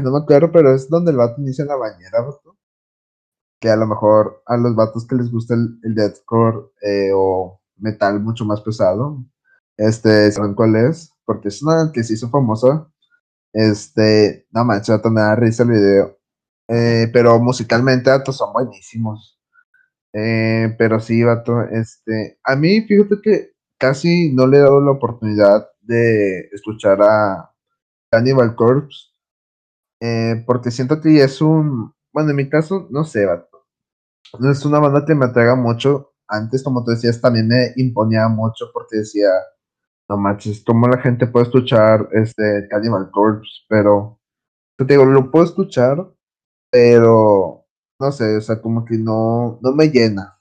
no me acuerdo, pero es donde el vato inicia en la bañera, que a lo mejor a los vatos que les gusta el, el deathcore eh, o metal mucho más pesado, este, saben cuál es, porque es una que se hizo famosa. Este, no manches, me da risa el video. Eh, pero musicalmente, datos son buenísimos. Eh, pero sí, vato, este, a mí, fíjate que casi no le he dado la oportunidad de escuchar a Cannibal Corpse, eh, porque siento que es un, bueno, en mi caso, no sé, vato, no es una banda que me atraiga mucho. Antes, como tú decías, también me imponía mucho porque decía, no manches, ¿cómo la gente puede escuchar este Cannibal Corpse? Pero, te digo, lo puedo escuchar, pero no sé, o sea, como que no, no me llena.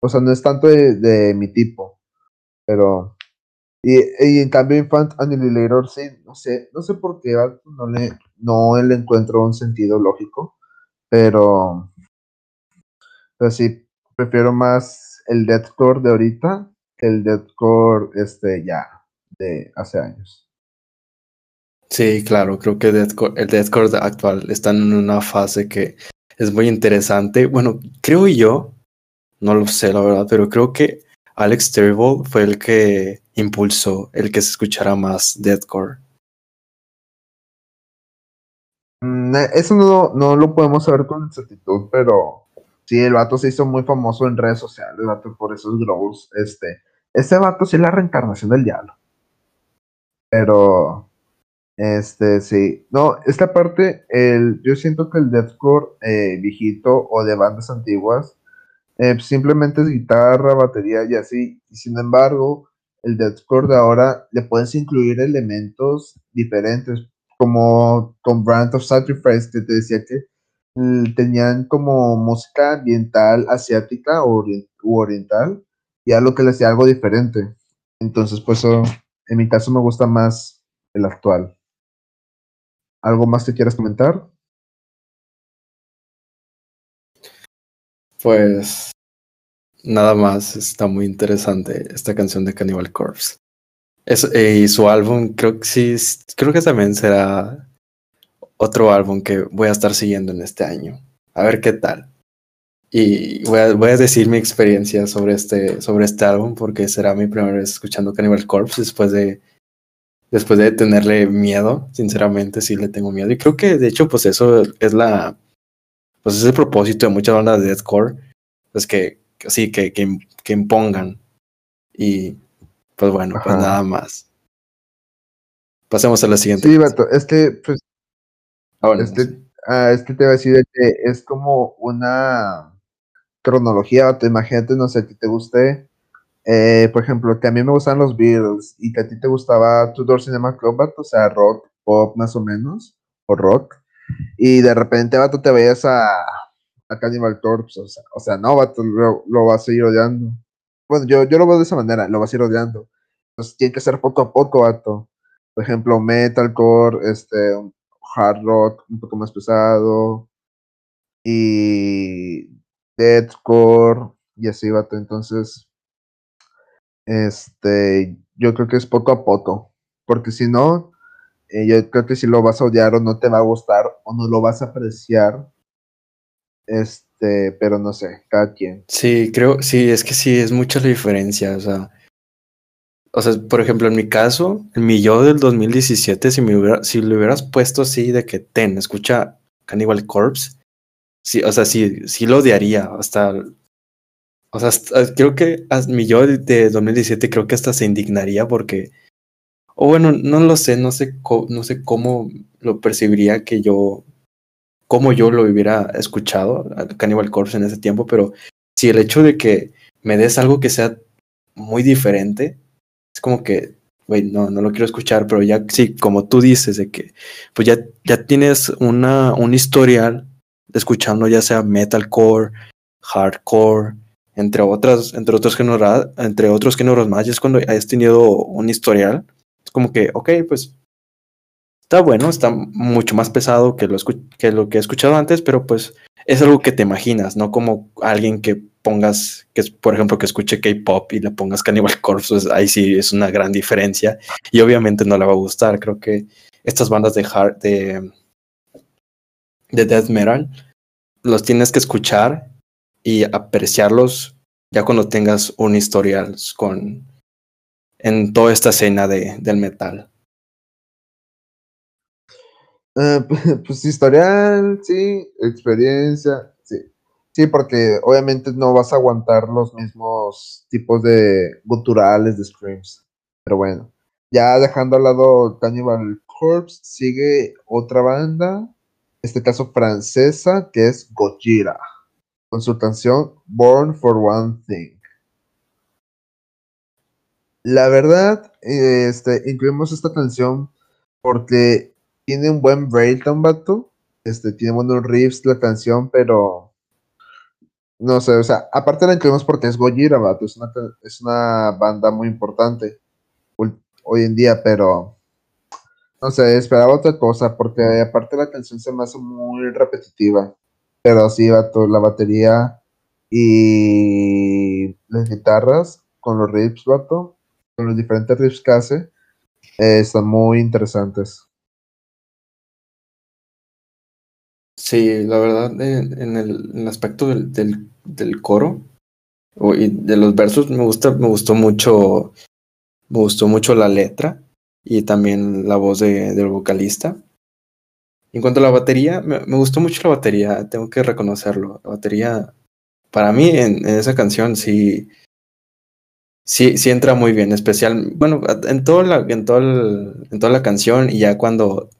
O sea, no es tanto de, mi tipo, pero... Y, y, en cambio Infant Annihilator sí, no sé, no sé por qué no le, no le encuentro un sentido lógico, pero, pero sí, prefiero más el deathcore de ahorita que el deathcore este ya de hace años. Sí, claro, creo que el Deathcore actual está en una fase que es muy interesante. Bueno, creo yo, no lo sé la verdad, pero creo que Alex Terrible fue el que impulsó el que se escuchara más Deathcore. Mm, eh, eso no, no lo podemos saber con exactitud, pero sí, el vato se hizo muy famoso en redes sociales, el vato por esos growls. Este, este vato sí es la reencarnación del diablo. Pero este, sí. No, esta parte, el, yo siento que el deathcore eh, viejito o de bandas antiguas eh, simplemente es guitarra, batería y así. Sin embargo, el deathcore de ahora le puedes incluir elementos diferentes, como con Brand of Sacrifice, que te decía que mm, tenían como música ambiental asiática o oriental, y algo que le hacía algo diferente. Entonces, pues en mi caso me gusta más el actual. ¿Algo más que quieras comentar? Pues nada más, está muy interesante esta canción de Cannibal Corpse. Eh, y su álbum, creo que sí, creo que también será otro álbum que voy a estar siguiendo en este año. A ver qué tal. Y voy a, voy a, decir mi experiencia sobre este, sobre este álbum porque será mi primera vez escuchando Cannibal Corpse después de después de tenerle miedo, sinceramente sí le tengo miedo. Y creo que de hecho, pues eso es la, pues es el propósito de muchas bandas de deathcore, pues que, sí, que, que, que, impongan. Y pues bueno, pues nada más. Pasemos a la siguiente. Sí, Bato, es que, pues, este, ah, es que te voy a decir que es como una cronología, te imagínate, no sé, que te guste eh, por ejemplo, que a mí me gustan los Beatles y que a ti te gustaba Tudor Cinema Club, o sea, rock, pop más o menos, o rock, y de repente, vato, te veías a, a Cannibal Corpse, o sea, no, vato, lo, lo, vas a ir odiando. Bueno, yo, yo lo veo de esa manera, lo vas a ir odiando. Entonces, tiene que ser poco a poco, vato. Por ejemplo, metalcore, este, hard rock, un poco más pesado, y deathcore, y así, vato. Entonces, este, yo creo que es poco a poco, porque si no, eh, yo creo que si lo vas a odiar o no te va a gustar o no lo vas a apreciar Este, pero no sé, cada quien. Sí, creo, sí, es que sí, es mucha la diferencia, o sea. O sea, por ejemplo, en mi caso, en mi yo del 2017, si, me hubiera, si le hubieras puesto así de que ten, escucha Cannibal Corpse, sí, o sea, sí, sí lo odiaría, hasta, o sea, creo que mi yo de 2017 creo que hasta se indignaría porque, o bueno, no lo sé, no sé, no sé cómo lo percibiría que yo cómo yo lo hubiera escuchado, Cannibal Corpse en ese tiempo, pero si el hecho de que me des algo que sea muy diferente, es como que, güey, no, no lo quiero escuchar, pero ya sí, como tú dices, de que pues ya, ya tienes una, un historial escuchando ya sea metalcore, hardcore, entre otras, entre otros géneros, entre otros géneros más, y es cuando hayas tenido un historial, es como que, ok, pues está bueno, está mucho más pesado que lo, que he escuchado antes, pero pues es algo que te imaginas, no como alguien que pongas, que por ejemplo, que escuche K-pop y le pongas Cannibal Corpse, pues ahí sí es una gran diferencia y obviamente no le va a gustar. Creo que estas bandas de hard, de, de death metal, los tienes que escuchar y apreciarlos ya cuando tengas un historial con en toda esta escena de, del metal. Uh, pues historial, sí, experiencia, sí. Sí, porque obviamente no vas a aguantar los mismos tipos de guturales de screams. Pero bueno, ya dejando al lado Cannibal Corpse, sigue otra banda, este caso francesa, que es Gojira, con su canción Born for One Thing. La verdad, este, incluimos esta canción porque tiene un buen breakdown, vato. Este, tiene buenos riffs la canción, pero no sé, o sea, aparte la incluimos porque es Gojira, vato, es una, es una banda muy importante hoy en día, pero no sé, esperaba otra cosa, porque aparte la canción se me hace muy repetitiva, pero sí, vato, la batería y las guitarras con los riffs, vato, con los diferentes riffs que hace, eh, están muy interesantes. Sí, la verdad, en, el, aspecto del, del, coro y de los versos me gusta, me gustó mucho, me gustó mucho la letra y también la voz del vocalista. En cuanto a la batería, me, gustó mucho la batería, tengo que reconocerlo. La batería, para mí, en, esa canción sí, sí, sí entra muy bien, especial, bueno, en, todo la, en, todo en toda la canción y ya cuando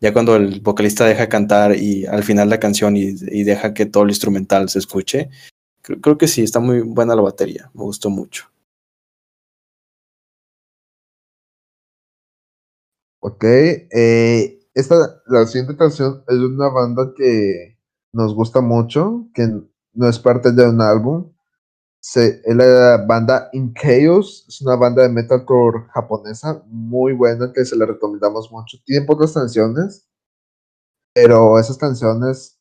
ya cuando el vocalista deja cantar y al final la canción y, deja que todo el instrumental se escuche, creo, que sí, está muy buena la batería, me gustó mucho. Ok, eh, esta, la siguiente canción es de una banda que nos gusta mucho, que no es parte de un álbum, es la banda In Chaos, es una banda de metalcore japonesa muy buena que se la recomendamos mucho. Tiene pocas canciones, pero esas canciones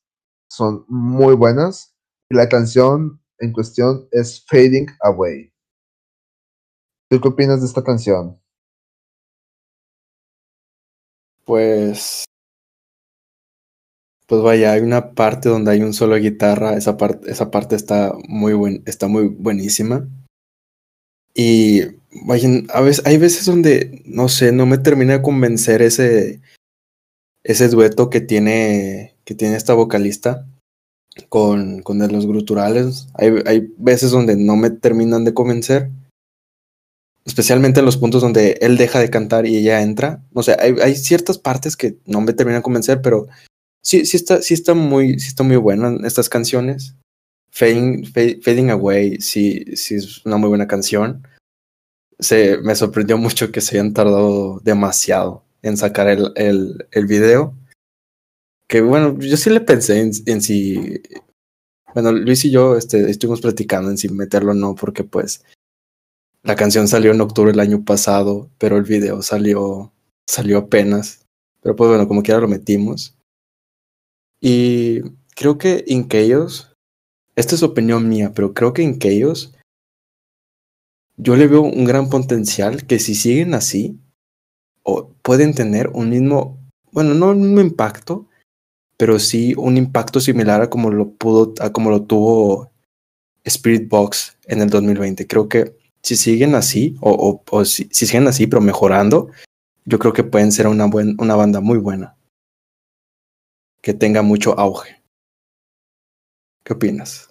son muy buenas. Y la canción en cuestión es Fading Away. ¿Tú qué opinas de esta canción? Pues pues vaya, hay una parte donde hay un solo de guitarra, esa parte, esa parte está muy buen, está muy buenísima. Y vaya, a veces, hay veces donde, no sé, no me termina de convencer ese, ese dueto que tiene, que tiene esta vocalista con, con los gruturales. Hay, hay veces donde no me terminan de convencer. Especialmente en los puntos donde él deja de cantar y ella entra. O sea, hay, ciertas partes que no me terminan de convencer, pero sí, sí está, sí está muy, sí está muy buena estas canciones. Fading, Fading Away, sí, sí es una muy buena canción. Se, me sorprendió mucho que se hayan tardado demasiado en sacar el, el, el video. Que bueno, yo sí le pensé en, en si. Bueno, Luis y yo este, estuvimos platicando en si meterlo o no, porque pues la canción salió en octubre del año pasado, pero el video salió, salió apenas. Pero pues bueno, como quiera lo metimos. Y creo que en Chaos, esta es opinión mía, pero creo que en Chaos yo le veo un gran potencial que si siguen así, o pueden tener un mismo, bueno, no un mismo impacto, pero sí un impacto similar a como lo pudo, a como lo tuvo Spirit Box en el 2020. Creo que si siguen así, o, si, siguen así, pero mejorando, yo creo que pueden ser una, una banda muy buena. Que tenga mucho auge. ¿Qué opinas?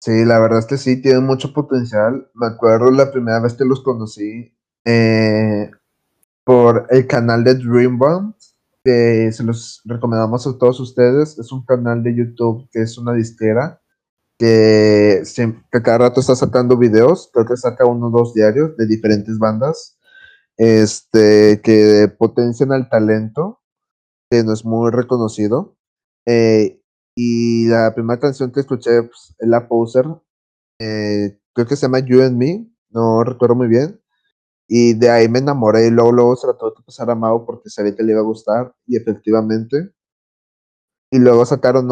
Sí, la verdad es que sí, tienen mucho potencial. Me acuerdo la primera vez que los conocí eh, por el canal de Dreambomb que se los recomendamos a todos ustedes. Es un canal de YouTube que es una disquera que, que cada rato está sacando videos, creo que saca uno o dos diarios de diferentes bandas este, que potencian al talento, que no es muy reconocido. Eh, y la primera canción que escuché pues, es La Poser, eh, creo que se llama You and Me, no recuerdo muy bien. Y de ahí me enamoré y luego, luego se la tuve que pasar a Mao porque sabía que le iba a gustar y efectivamente. Y luego sacaron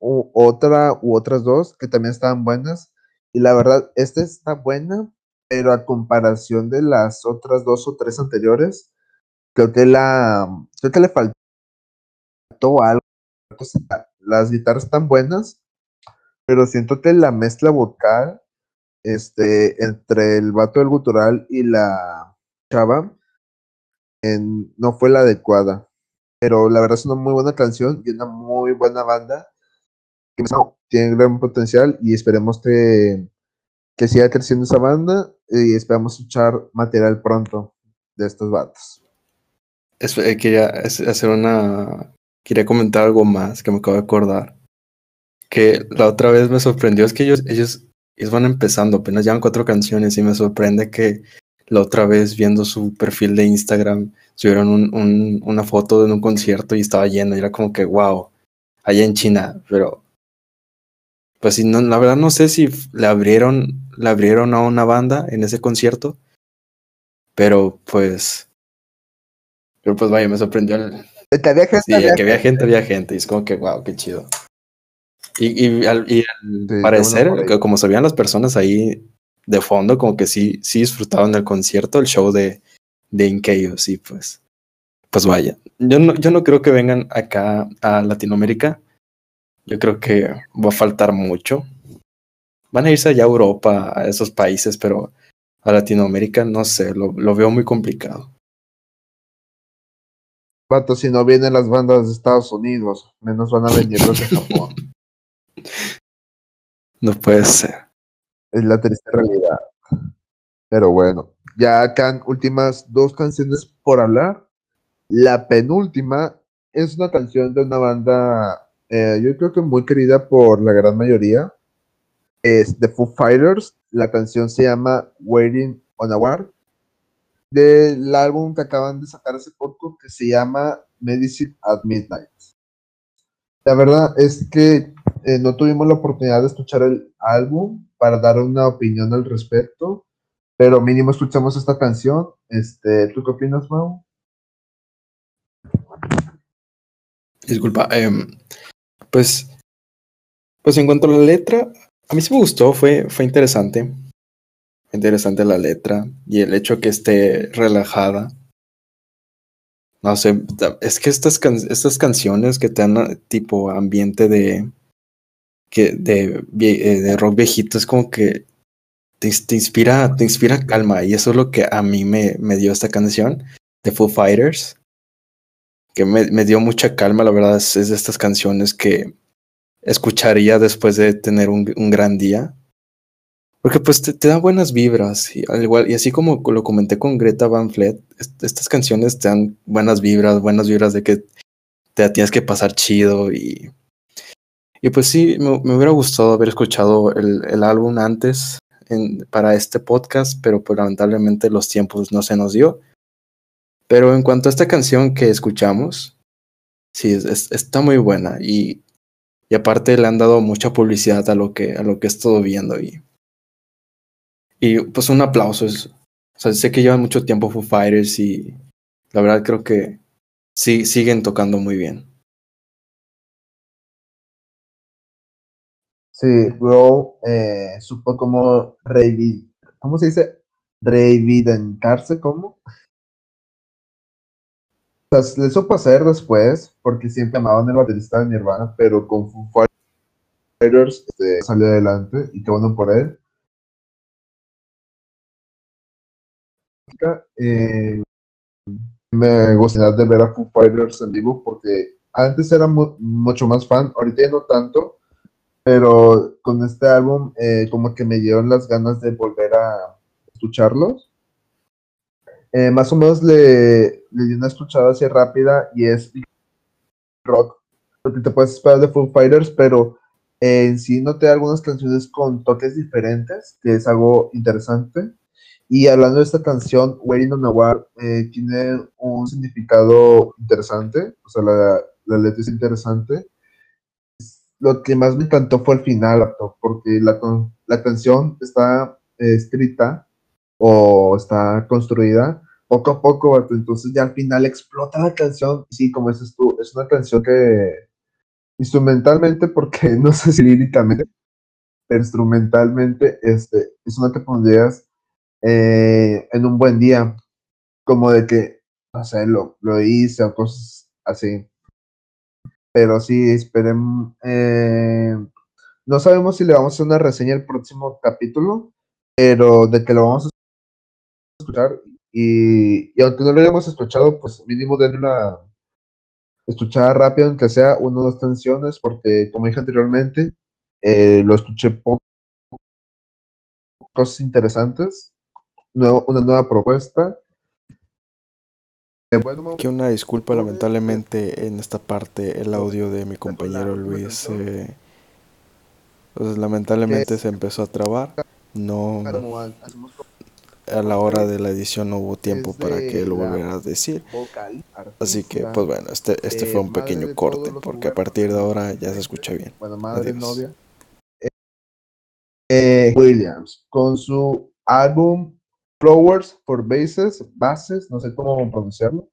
otra u otras dos que también estaban buenas. Y la verdad, esta está buena, pero a comparación de las otras dos o tres anteriores, creo que la creo que le faltó algo. Las guitarras están buenas, pero siento que la mezcla vocal este, entre el vato del gutural y la chava, no fue la adecuada. Pero la verdad es una muy buena canción y una muy buena banda. Que tiene gran potencial y esperemos que, que siga creciendo esa banda y esperamos escuchar material pronto de estos vatos. Eh, quería hacer una. Quería comentar algo más que me acabo de acordar. Que la otra vez me sorprendió. Es que ellos, ellos ellos van empezando, apenas llevan cuatro canciones y me sorprende que la otra vez viendo su perfil de Instagram subieron un, una foto de un concierto y estaba lleno y era como que wow, allá en China, pero pues sí, no, la verdad no sé si le abrieron, le abrieron a una banda en ese concierto, pero pues, pero pues vaya, me sorprendió. El, que había gente, sí, que había gente, había gente, y es como que wow, qué chido. Y, al, parecer, como se veían las personas ahí de fondo, como que sí, sí disfrutaban del concierto, el show de, de Inkeyo, sí, pues. Pues vaya. Yo no, yo no creo que vengan acá a Latinoamérica. Yo creo que va a faltar mucho. Van a irse allá a Europa, a esos países, pero a Latinoamérica no sé, lo, lo veo muy complicado. Vato, si no vienen las bandas de Estados Unidos, menos van a venir los de Japón. No puede ser. Es la triste realidad. Pero bueno, ya quedan últimas dos canciones por hablar. La penúltima es una canción de una banda, eh, yo creo que muy querida por la gran mayoría. Es The Foo Fighters. La canción se llama Waiting on a War. Del álbum que acaban de sacar hace poco, que se llama Medicine at Midnight. La verdad es que eh, no tuvimos la oportunidad de escuchar el álbum para dar una opinión al respecto, pero mínimo escuchamos esta canción. Este, ¿Tú qué opinas, Mau? Disculpa, em, pues, pues en cuanto a la letra, a mí sí me gustó, fue, fue interesante. Interesante la letra y el hecho que esté relajada. No sé, es que estas, estas canciones que te dan tipo ambiente de, que de, eh, de rock viejito es como que te, inspira, te inspira calma y eso es lo que a mí me, me dio esta canción de Foo Fighters, que me, dio mucha calma, la verdad es, de estas canciones que escucharía después de tener un, gran día. Porque pues te, te, da buenas vibras, y, al igual, y así como lo comenté con Greta Van Fleet, estas canciones te dan buenas vibras, buenas vibras de que te tienes que pasar chido y y pues sí, me, hubiera gustado haber escuchado el, álbum antes para este podcast, pero pues lamentablemente los tiempos no se nos dio. Pero en cuanto a esta canción que escuchamos, sí, está muy buena y, aparte le han dado mucha publicidad a lo que, a lo que he estado viendo y, y pues un aplauso. Es, sé que llevan mucho tiempo Foo Fighters y la verdad creo que sí, siguen tocando muy bien. Sí, Bro eh, supo como revi ¿cómo se dice? Reivindicarse, ¿cómo? O sea, le supo hacer después, porque siempre amaban el baterista de Nirvana, pero con Foo Fighters este, salió adelante y qué bueno por él. Eh, me gustaría de ver a Foo Fighters en vivo porque antes era mucho más fan, ahorita ya no tanto, pero con este álbum eh, como que me dieron las ganas de volver a escucharlos. Eh, más o menos le, le di una escuchada así rápida y es rock, lo que te puedes esperar de Foo Fighters, pero en sí noté algunas canciones con toques diferentes, que es algo interesante. Y hablando de esta canción, Waiting on a War eh, tiene un significado interesante, o sea, la, letra es interesante. Lo que más me encantó fue el final, porque la, la canción está eh, escrita o está construida poco a poco, entonces ya al final explota la canción. Sí, como dices tú, es una canción que instrumentalmente, porque no sé si líricamente, pero instrumentalmente este, es una que pondrías eh, en un buen día, como de que, no sé, lo, hice o cosas así. Pero sí, esperen. Eh, no sabemos si le vamos a hacer una reseña el próximo capítulo, pero de que lo vamos a escuchar. Y, aunque no lo hayamos escuchado, pues mínimo denle una escuchada rápida, aunque sea una o dos canciones, porque como dije anteriormente, eh, lo escuché poco, cosas interesantes una nueva propuesta. Eh, que una disculpa, lamentablemente en esta parte el audio de mi compañero Luis, eh, pues, lamentablemente se empezó a trabar. No, a la hora de la edición no hubo tiempo para que lo volviera a decir. Así que, pues bueno, este, este fue un pequeño corte, porque a partir de ahora ya se escucha bien. Eh, Williams, con su álbum Flowers for Bases, bases, no sé cómo pronunciarlo,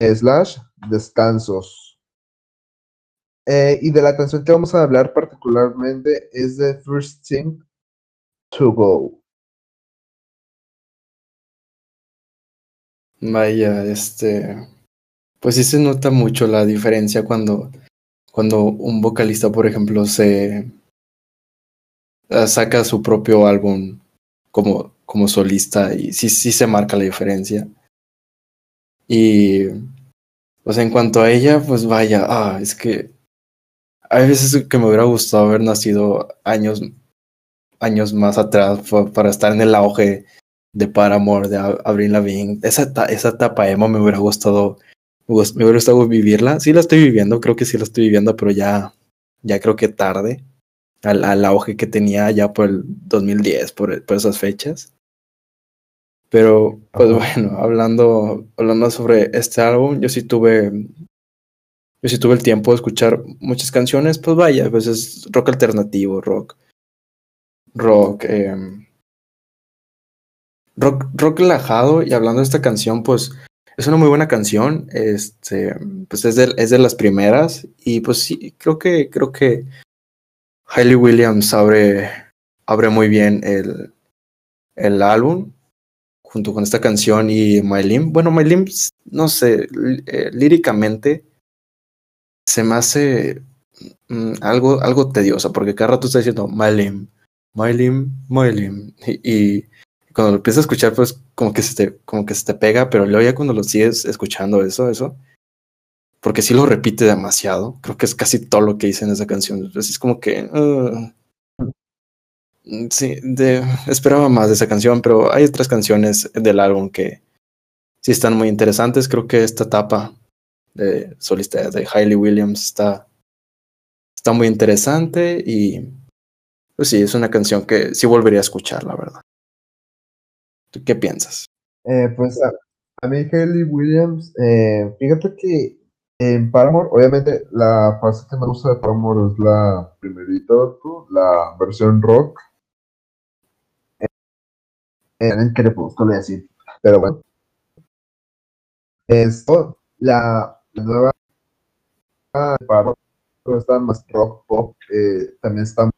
slash, descansos. Eh, y de la canción que vamos a hablar particularmente es de First Thing to Go. Vaya, este, pues sí se nota mucho la diferencia cuando, cuando un vocalista, por ejemplo, se eh, saca su propio álbum como como solista y sí, sí se marca la diferencia. Y pues en cuanto a ella, pues vaya, ah, es que hay veces que me hubiera gustado haber nacido años, años más atrás para estar en el auge de Paramore, de Avril Lavigne. Esa, esa etapa emo me hubiera gustado, me hubiera gustado vivirla. Sí la estoy viviendo, creo que sí la estoy viviendo, pero ya, ya creo que tarde. Al, al auge que tenía ya por el 2010, por, por esas fechas. Pero, pues bueno, hablando, hablando sobre este álbum, yo sí tuve, yo sí tuve el tiempo de escuchar muchas canciones, pues vaya, a veces rock alternativo, rock, rock, em, rock, rock relajado. Y hablando de esta canción, pues es una muy buena canción, este, pues es de, es de las primeras y pues sí, creo que, creo que Hayley Williams abre, abre muy bien el, el álbum junto con esta canción y Lim. Bueno, Lim, no sé, eh, líricamente se me hace mm, algo, algo tedioso, porque cada rato está diciendo Lim, Lim, Lim. Y, y cuando lo empiezas a escuchar, pues como que se te, como que se te pega, pero luego ya cuando lo sigues escuchando eso, eso, porque sí lo repite demasiado, creo que es casi todo lo que dice en esa canción. Entonces es como que Mm, sí, esperaba más de esa canción, pero hay otras canciones del álbum que sí están muy interesantes. Creo que esta etapa de solista de Hailey Williams está, está muy interesante y pues sí, es una canción que sí volvería a escuchar, la verdad. ¿Tú qué piensas? Eh, pues a, mí Hailey Williams, eh, fíjate que en Paramore, obviamente la fase que me gusta de Paramore es la primerita, la versión rock en Crepúsculo y así. Pero bueno. Esto, la, nueva está más rock pop, eh, también está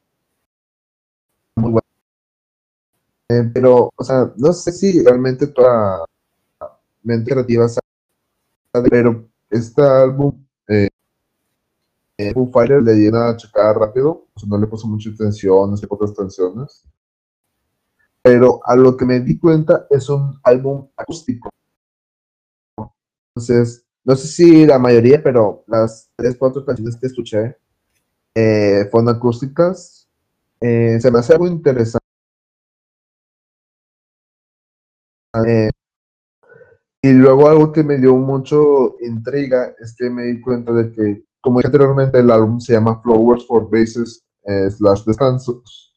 Eh, pero, o sea, no sé si realmente toda mente creativa pero este álbum, eh, eh, le di una checada rápido, no le puso mucha atención, no sé otras canciones. Pero a lo que me di cuenta es un álbum acústico. Entonces, no sé si la mayoría, pero las tres, cuatro canciones que escuché eh, fueron acústicas. Eh, se me hace algo interesante. Eh, y luego algo que me dio mucho intriga es que me di cuenta de que, como dije anteriormente, el álbum se llama Flowers for Bases slash Descansos.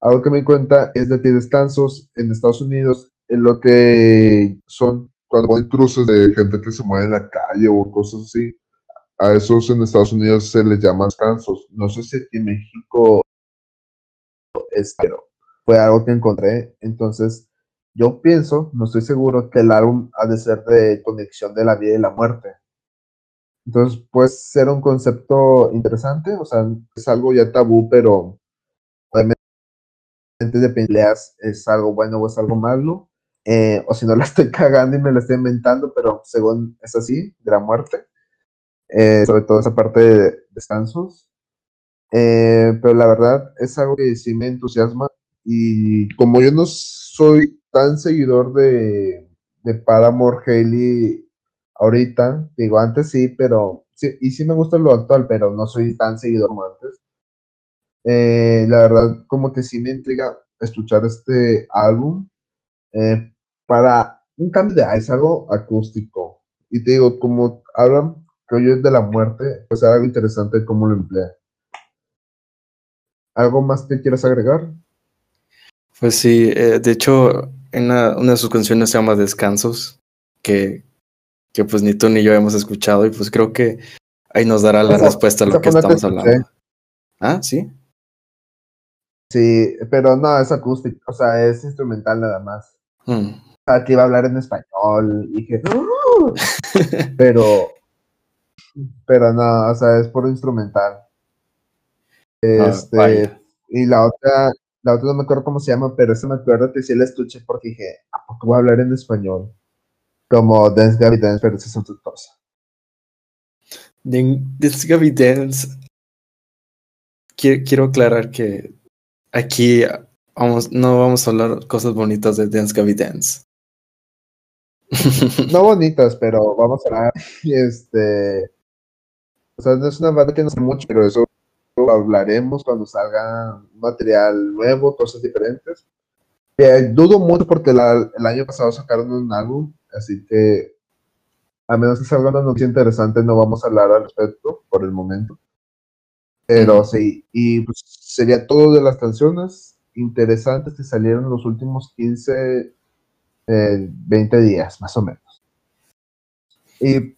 Algo que me di cuenta es de que descansos en Estados Unidos en lo que son cuando hay cruces de gente que se mueve en la calle o cosas así, a esos en Estados Unidos se les llama descansos. No sé si en México es, pero fue algo que encontré. Entonces, yo pienso, no estoy seguro, que el álbum ha de ser de conexión de la vida y la muerte. Entonces, puede ser un concepto interesante, o sea, es algo ya tabú, pero obviamente de peleas es algo bueno o es algo malo. Eh, o si no la estoy cagando y me la estoy inventando, pero según es así, de la muerte, eh, sobre todo esa parte de descansos. Eh, pero la verdad es algo que sí me entusiasma y como yo no soy tan seguidor de, de Paramore Haley ahorita, digo antes sí, pero sí, y sí me gusta lo actual, pero no soy tan seguidor como antes. la verdad, como que sí me intriga escuchar este álbum. Eh, para un cambio de es algo acústico. Y te digo, como hablan que hoy es de la muerte, pues es algo interesante cómo lo emplea. ¿Algo más que quieras agregar? Pues sí, eh, de hecho, en una, de sus canciones se llama Descansos, que, que pues ni tú ni yo hemos escuchado, y pues creo que ahí nos dará la respuesta a lo que estamos hablando. Ah, sí. Sí, pero no, es acústico, o sea, es instrumental nada más. Hmm que iba a hablar en español. Y dije, pero, pero no, o sea, es por instrumental. Ah, este, y la otra, la otra no me acuerdo cómo se llama, pero esa me acuerdo que sí la escuché porque dije, ¿a poco voy a hablar en español? Como Dance Gabby Dance, pero esa es otra cosa. Dance Gabby Dance. Quiero, aclarar que aquí vamos, no vamos a hablar cosas bonitas de Dance Gabby Dance. no bonitas, pero vamos a hablar. Este, o sea, no es una banda que no sé mucho, pero eso hablaremos cuando salga material nuevo, cosas diferentes. Eh, dudo mucho porque el año pasado sacaron un álbum, así que a menos que salga una noticia interesante, no vamos a hablar al respecto por el momento. Pero sí, y pues sería todo de las canciones interesantes que salieron los últimos 15 20 días, más o menos. Y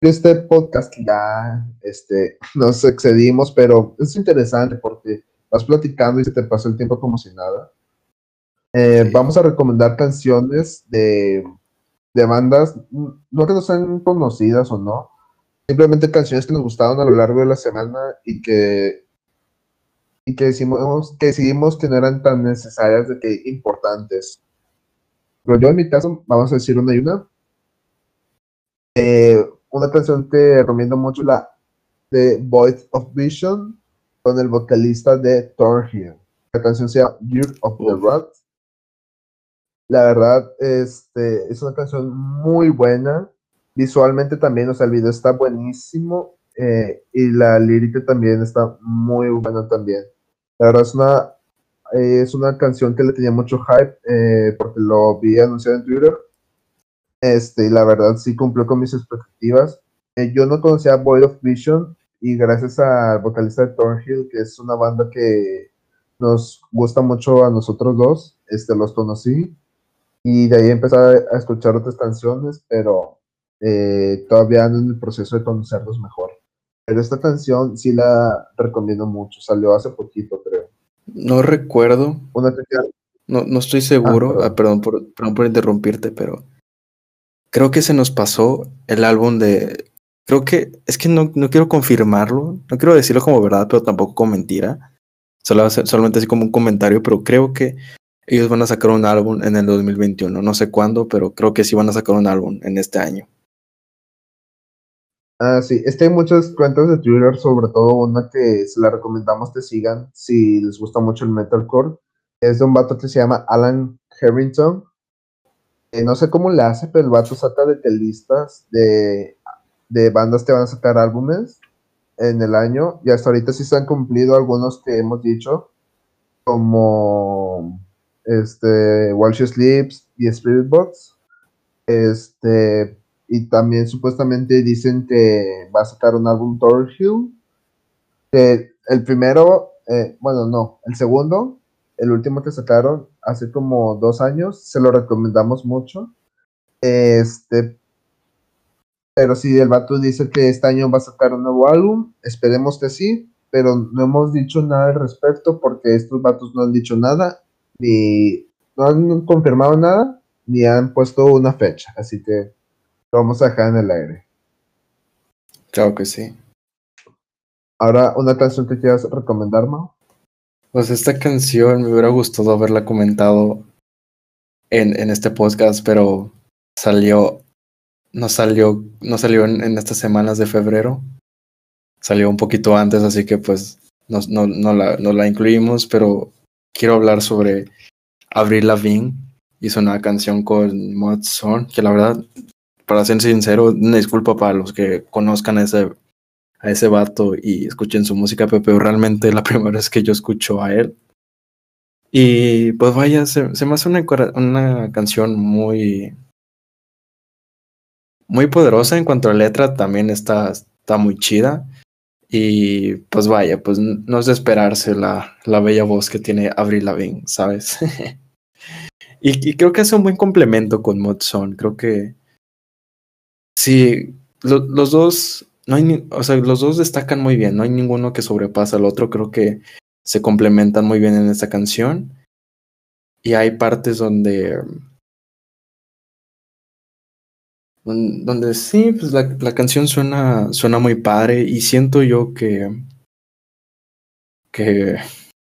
este podcast ya este, nos excedimos, pero es interesante porque vas platicando y se te pasa el tiempo como si nada. Eh, vamos a recomendar canciones de, de bandas, no que no sean conocidas o no, simplemente canciones que nos gustaron a lo largo de la semana y que y que decimos que decidimos que no eran tan necesarias de que importantes. Pero yo en mi caso, vamos a decir una y una. Eh, una canción que recomiendo mucho, la de Voice of Vision, con el vocalista de Thornhill. La canción se llama Year of the Rat. La verdad, este, es una canción muy buena. Visualmente también, o sea, el video está buenísimo. Eh, y la lírica también está muy buena también. La verdad es una eh, es una canción que le tenía mucho hype eh, porque lo vi anunciado en Twitter. Este, y la verdad sí cumplió con mis expectativas. Eh, yo no conocía Void of Vision y gracias al vocalista de Thornhill, que es una banda que nos gusta mucho a nosotros dos, este, los conocí y de ahí empecé a, escuchar otras canciones, pero todavía ando en el proceso de conocerlos mejor. Pero esta canción sí la recomiendo mucho, salió hace poquito, creo. No recuerdo. no, no estoy seguro. Ah, ah, perdón. por, perdón por interrumpirte, pero creo que se nos pasó el álbum de. Creo que es que no, no quiero confirmarlo, no quiero decirlo como verdad, pero tampoco como mentira. Solo, solamente así como un comentario, pero creo que ellos van a sacar un álbum en el 2021. No sé cuándo, pero creo que sí van a sacar un álbum en este año. Ah, sí, es que hay muchas cuentas de Twitter, sobre todo una que se la recomendamos que sigan si les gusta mucho el metalcore. Es de un vato que se llama Alan Harrington. Eh, no sé cómo le hace, pero el vato saca de listas de, de bandas que van a sacar álbumes en el año. Y hasta ahorita sí se han cumplido algunos que hemos dicho, como este, While She Sleeps y Spirit Box. Este, y también supuestamente dicen que va a sacar un álbum Hill. Que el primero, eh, bueno, no, el segundo, el último que sacaron hace como dos años, se lo recomendamos mucho. Este, pero si el vato dice que este año va a sacar un nuevo álbum, esperemos que sí, pero no hemos dicho nada al respecto porque estos vatos no han dicho nada, ni no han confirmado nada, ni han puesto una fecha. Así que vamos a dejar en el aire. Claro que sí. Ahora, una canción que quieras recomendar, Mao. Pues esta canción me hubiera gustado haberla comentado en, en este podcast, pero salió, no salió, no salió en, estas semanas de febrero. Salió un poquito antes, así que pues no, no, no, la, no la incluimos, pero quiero hablar sobre Avril Lavigne. Hizo una canción con Mod que la verdad para ser sincero, una disculpa para los que conozcan ese, a ese vato y escuchen su música, pero realmente la primera vez que yo escucho a él. Y pues vaya, se, me hace una, una canción muy, muy poderosa en cuanto a letra, también está, está muy chida. Y pues vaya, pues no es de esperarse la, la bella voz que tiene Avril Lavigne, ¿sabes? y, y, creo que es un buen complemento con Mod Creo que Sí, los dos, no hay, o sea, los dos destacan muy bien, no hay ninguno que sobrepasa al otro, creo que se complementan muy bien en esta canción. Y hay partes donde donde sí, pues la, la, canción suena, suena muy padre y siento yo que, que,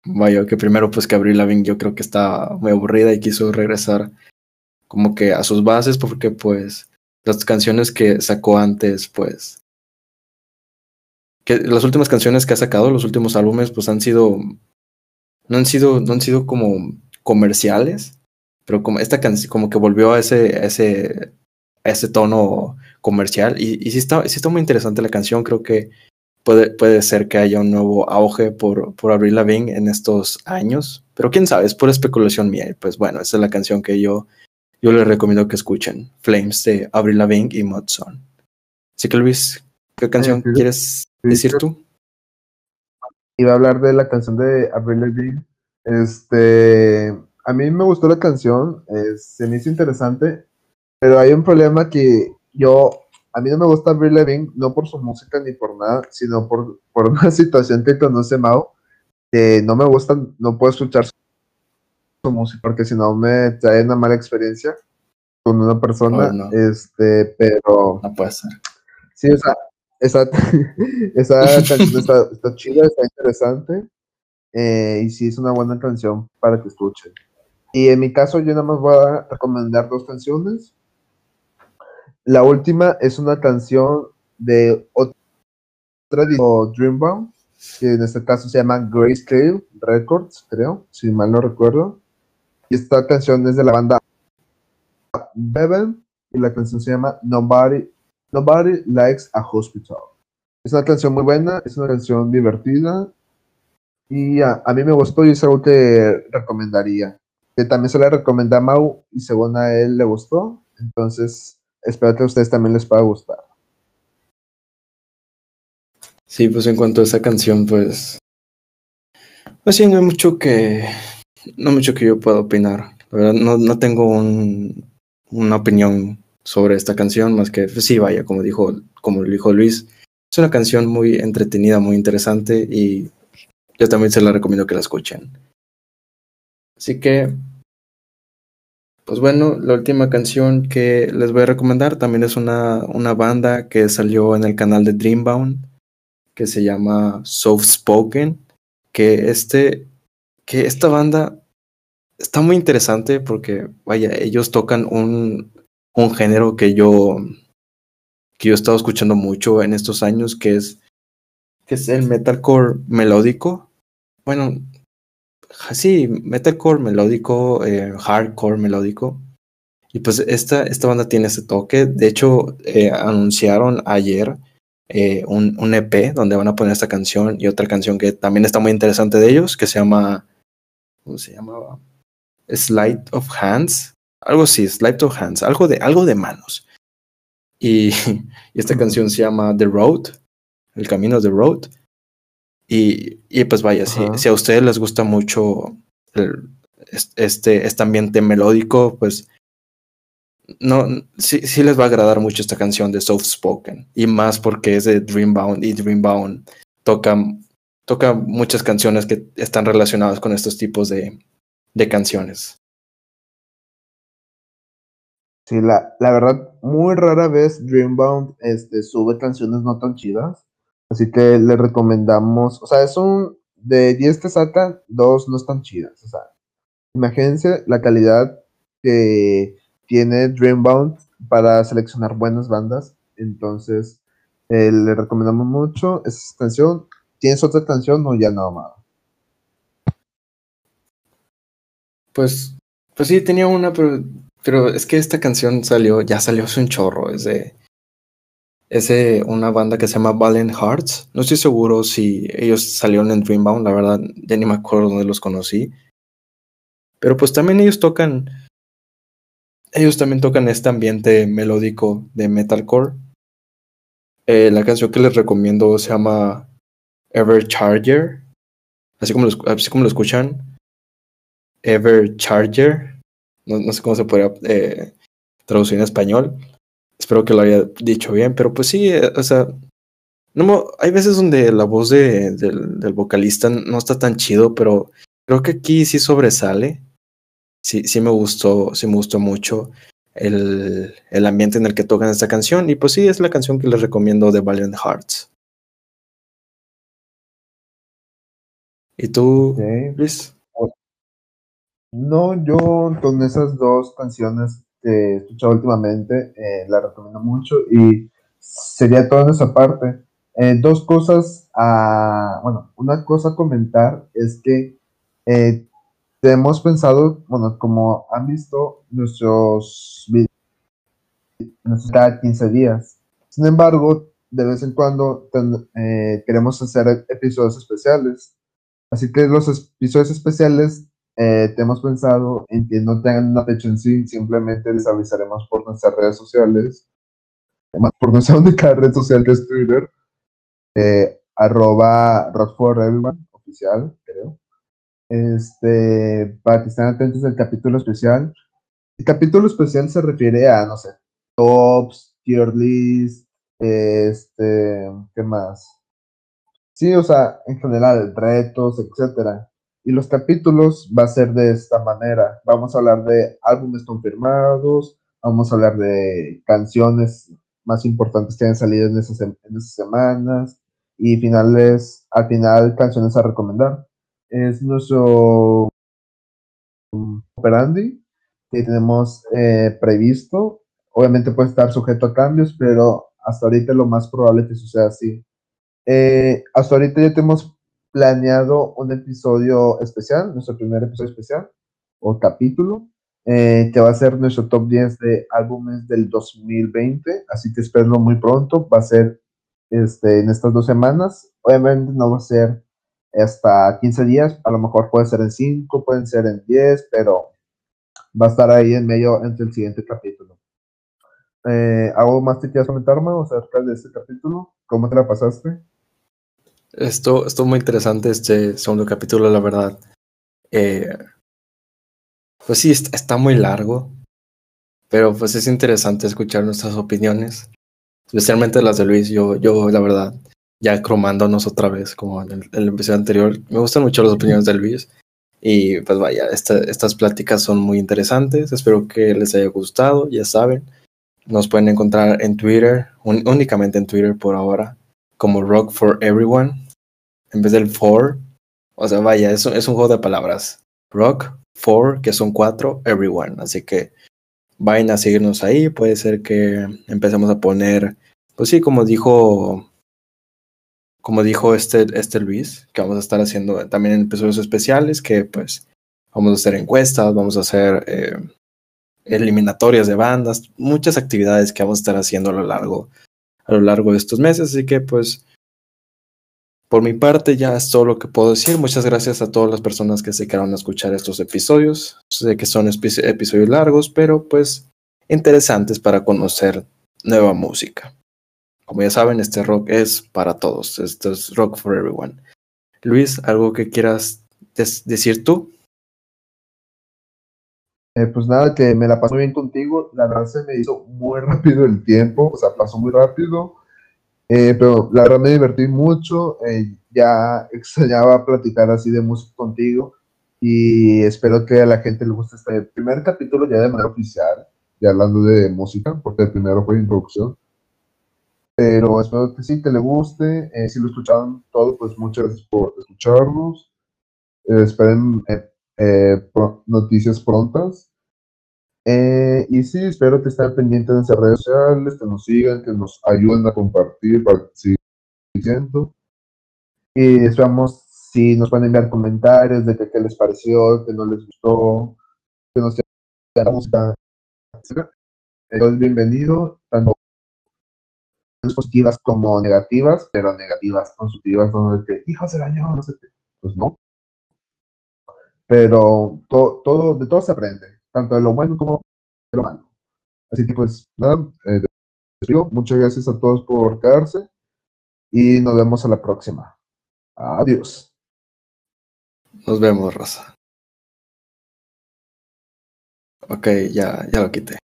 vaya, que primero pues que Avril Lavigne yo creo que está muy aburrida y quiso regresar como que a sus bases porque pues las canciones que sacó antes, pues. Que las últimas canciones que ha sacado, los últimos álbumes, pues han sido. No han sido, no han sido como comerciales, pero como esta canción, como que volvió a ese, a ese, a ese tono comercial. Y, y sí, está, sí está muy interesante la canción. Creo que puede, puede ser que haya un nuevo auge por, por Avril Lavigne en estos años. Pero quién sabe, es pura especulación mía. Y pues bueno, esa es la canción que yo yo les recomiendo que escuchen Flames de Avril Lavigne y Modson. Así que Luis, ¿qué canción quieres decir tú? Iba a hablar de la canción de Avril Lavigne. Este, a mí me gustó la canción, se me hizo interesante, pero hay un problema que yo, a mí no me gusta Avril Lavigne, no por su música ni por nada, sino por, por una situación que conoce Mao, que no me gusta, no puedo escuchar música, porque si no me trae una mala experiencia con una persona, este, pero... No puede ser. Sí, esa, esa, esa canción está, chida, está interesante, eh, y sí es una buena canción para que escuchen. Y en mi caso yo nada más voy a recomendar dos canciones. La última es una canción de otra Dreambound, que en este caso se llama Grayscale Records, creo, si mal no recuerdo esta canción es de la banda Bevan y la canción se llama Nobody, Nobody Likes a Hospital. Es una canción muy buena, es una canción divertida y a, mí me gustó y es algo que recomendaría. Que también se la recomendé a Mau y según a él le gustó. Entonces, espero que a ustedes también les pueda gustar. Sí, pues en cuanto a esa canción, pues. Pues sí, no hay mucho que, no mucho que yo pueda opinar. no, no tengo un, una opinión sobre esta canción, más que pues sí, vaya, como dijo, como dijo Luis, es una canción muy entretenida, muy interesante y yo también se la recomiendo que la escuchen. Así que, pues bueno, la última canción que les voy a recomendar también es una, una banda que salió en el canal de Dreambound, que se llama Soft Spoken, que este que esta banda está muy interesante porque, vaya, ellos tocan un, un género que yo, que yo he estado escuchando mucho en estos años, que es, que es el metalcore melódico. Bueno, sí, metalcore melódico, eh, hardcore melódico. Y pues esta, esta banda tiene ese toque. De hecho, eh, anunciaron ayer eh, un, un, EP donde van a poner esta canción y otra canción que también está muy interesante de ellos, que se llama, ¿cómo se llamaba? Slide of Hands, algo así, Slide of Hands, algo de, algo de manos. Y, y esta canción se llama The Road, El Camino de Road. Y, y pues vaya, si, si, a ustedes les gusta mucho el, este, este ambiente melódico, pues no, sí, sí les va a agradar mucho esta canción de Soft Spoken. Y más porque es de Dreambound y Dreambound toca, toca muchas canciones que están relacionadas con estos tipos de, de canciones. Sí, la, la verdad, muy rara vez Dreambound este, sube canciones no tan chidas. Así que le recomendamos, o sea, es un, de 10 que sacan, dos no están chidas. O sea, imagínense la calidad que tiene Dreambound para seleccionar buenas bandas. Entonces, eh, le recomendamos mucho esa canción. ¿Tienes otra canción o ya no, Amado? Pues, pues sí, tenía una, pero, pero es que esta canción salió, ya salió hace un chorro. Es de, es de una banda que se llama Valiant Hearts. No estoy seguro si ellos salieron en Dreambound, la verdad, ya ni me acuerdo dónde los conocí. Pero pues también ellos tocan ellos también tocan este ambiente melódico de metalcore. Eh, la canción que les recomiendo se llama Evercharger. Así como así como lo escuchan. Evercharger. No, no sé cómo se podría eh, traducir en español. Espero que lo haya dicho bien, pero pues sí, eh, o sea, no, hay veces donde la voz de, del, del vocalista no está tan chido, pero creo que aquí sí sobresale sí, sí me gustó, sí me gustó mucho el, el, ambiente en el que tocan esta canción. Y pues sí, es la canción que les recomiendo de Valiant Hearts. ¿Y tú, Luis? No, yo con esas dos canciones que he escuchado últimamente, eh, la recomiendo mucho y sería toda esa parte. Eh, dos cosas, a, bueno, una cosa a comentar es que eh, hemos pensado, bueno, como han visto nuestros videos cada 15 días. Sin embargo, de vez en cuando queremos hacer episodios especiales. Así que los episodios especiales eh, hemos pensado en que no tengan una fecha en sí, simplemente les avisaremos por nuestras redes sociales, por nuestra única red social que es Twitter, eh, arroba Rock for Everyone, oficial, creo este, para que estén atentos del capítulo especial. El capítulo especial se refiere a, no sé, tops, tier list, este, ¿qué más? Sí, o sea, en general, retos, etcétera. Y los capítulos va a ser de esta manera. Vamos a hablar de álbumes confirmados, vamos a hablar de canciones más importantes que han salido en esas, en esas semanas y finales, al final canciones a recomendar es nuestro operandi que tenemos eh, previsto. Obviamente puede estar sujeto a cambios, pero hasta ahorita lo más probable que suceda así. Eh, hasta ahorita ya tenemos planeado un episodio especial, nuestro primer episodio especial o capítulo, eh, que va a ser nuestro top 10 de álbumes del 2020, así que espero muy pronto, va a ser este, en estas dos semanas, obviamente no va a ser hasta 15 días, a lo mejor puede ser en 5, pueden ser en 10, pero va a estar ahí en medio entre el siguiente capítulo. Eh, ¿Algo más te quieras comentar, acerca de este capítulo? ¿Cómo te la pasaste? Esto, esto muy interesante, este segundo capítulo, la verdad. Eh, pues sí, está, muy largo, pero pues es interesante escuchar nuestras opiniones, especialmente las de Luis. Yo, yo la verdad, ya cromándonos otra vez, como en el, episodio anterior. Me gustan mucho las opiniones de Luis. Y pues vaya, estas pláticas son muy interesantes. Espero que les haya gustado. Ya saben, nos pueden encontrar en Twitter, únicamente en Twitter por ahora, como Rock for Everyone, en vez del for. O sea, vaya, es, es un juego de palabras. Rock for, que son cuatro, Everyone. Así que vayan a seguirnos ahí. Puede ser que empecemos a poner pues sí, como dijo, como dijo este, este Luis, que vamos a estar haciendo también episodios especiales, que pues vamos a hacer encuestas, vamos a hacer eh, eliminatorias de bandas, muchas actividades que vamos a estar haciendo a lo largo, a lo largo de estos meses, así que pues por mi parte ya es todo lo que puedo decir. Muchas gracias a todas las personas que se quedaron a escuchar estos episodios. Sé que son episodios largos, pero pues interesantes para conocer nueva música. Como ya saben, este rock es para todos. Esto es rock for everyone. Luis, ¿algo que quieras decir tú? Eh, pues nada, que me la pasó bien contigo. La verdad se me hizo muy rápido el tiempo, o sea, pasó muy rápido. Eh, pero la verdad me divertí mucho. Eh, ya extrañaba platicar así de música contigo. Y espero que a la gente le guste este primer capítulo ya de manera oficial, ya hablando de música, porque el primero fue introducción. Pero espero que sí, que le guste. si lo escucharon todo, pues muchas gracias por escucharnos. esperen eh, noticias prontas. Eh, y sí, espero que estén pendientes en nuestras redes sociales, que nos sigan, que nos ayuden a compartir para seguir diciendo. Y esperamos si nos pueden enviar comentarios de qué les pareció, que no les gustó, que nos música. Entonces, bienvenido, tanto positivas como negativas, pero negativas constructivas, donde que, hijos del año, no sé qué. Pues no, pero todo, de todo se aprende, tanto de lo bueno como de lo malo. Así que pues nada, eh, muchas gracias a todos por quedarse y nos vemos a la próxima. Adiós. Nos vemos, Rosa. Ok, ya, ya lo quité.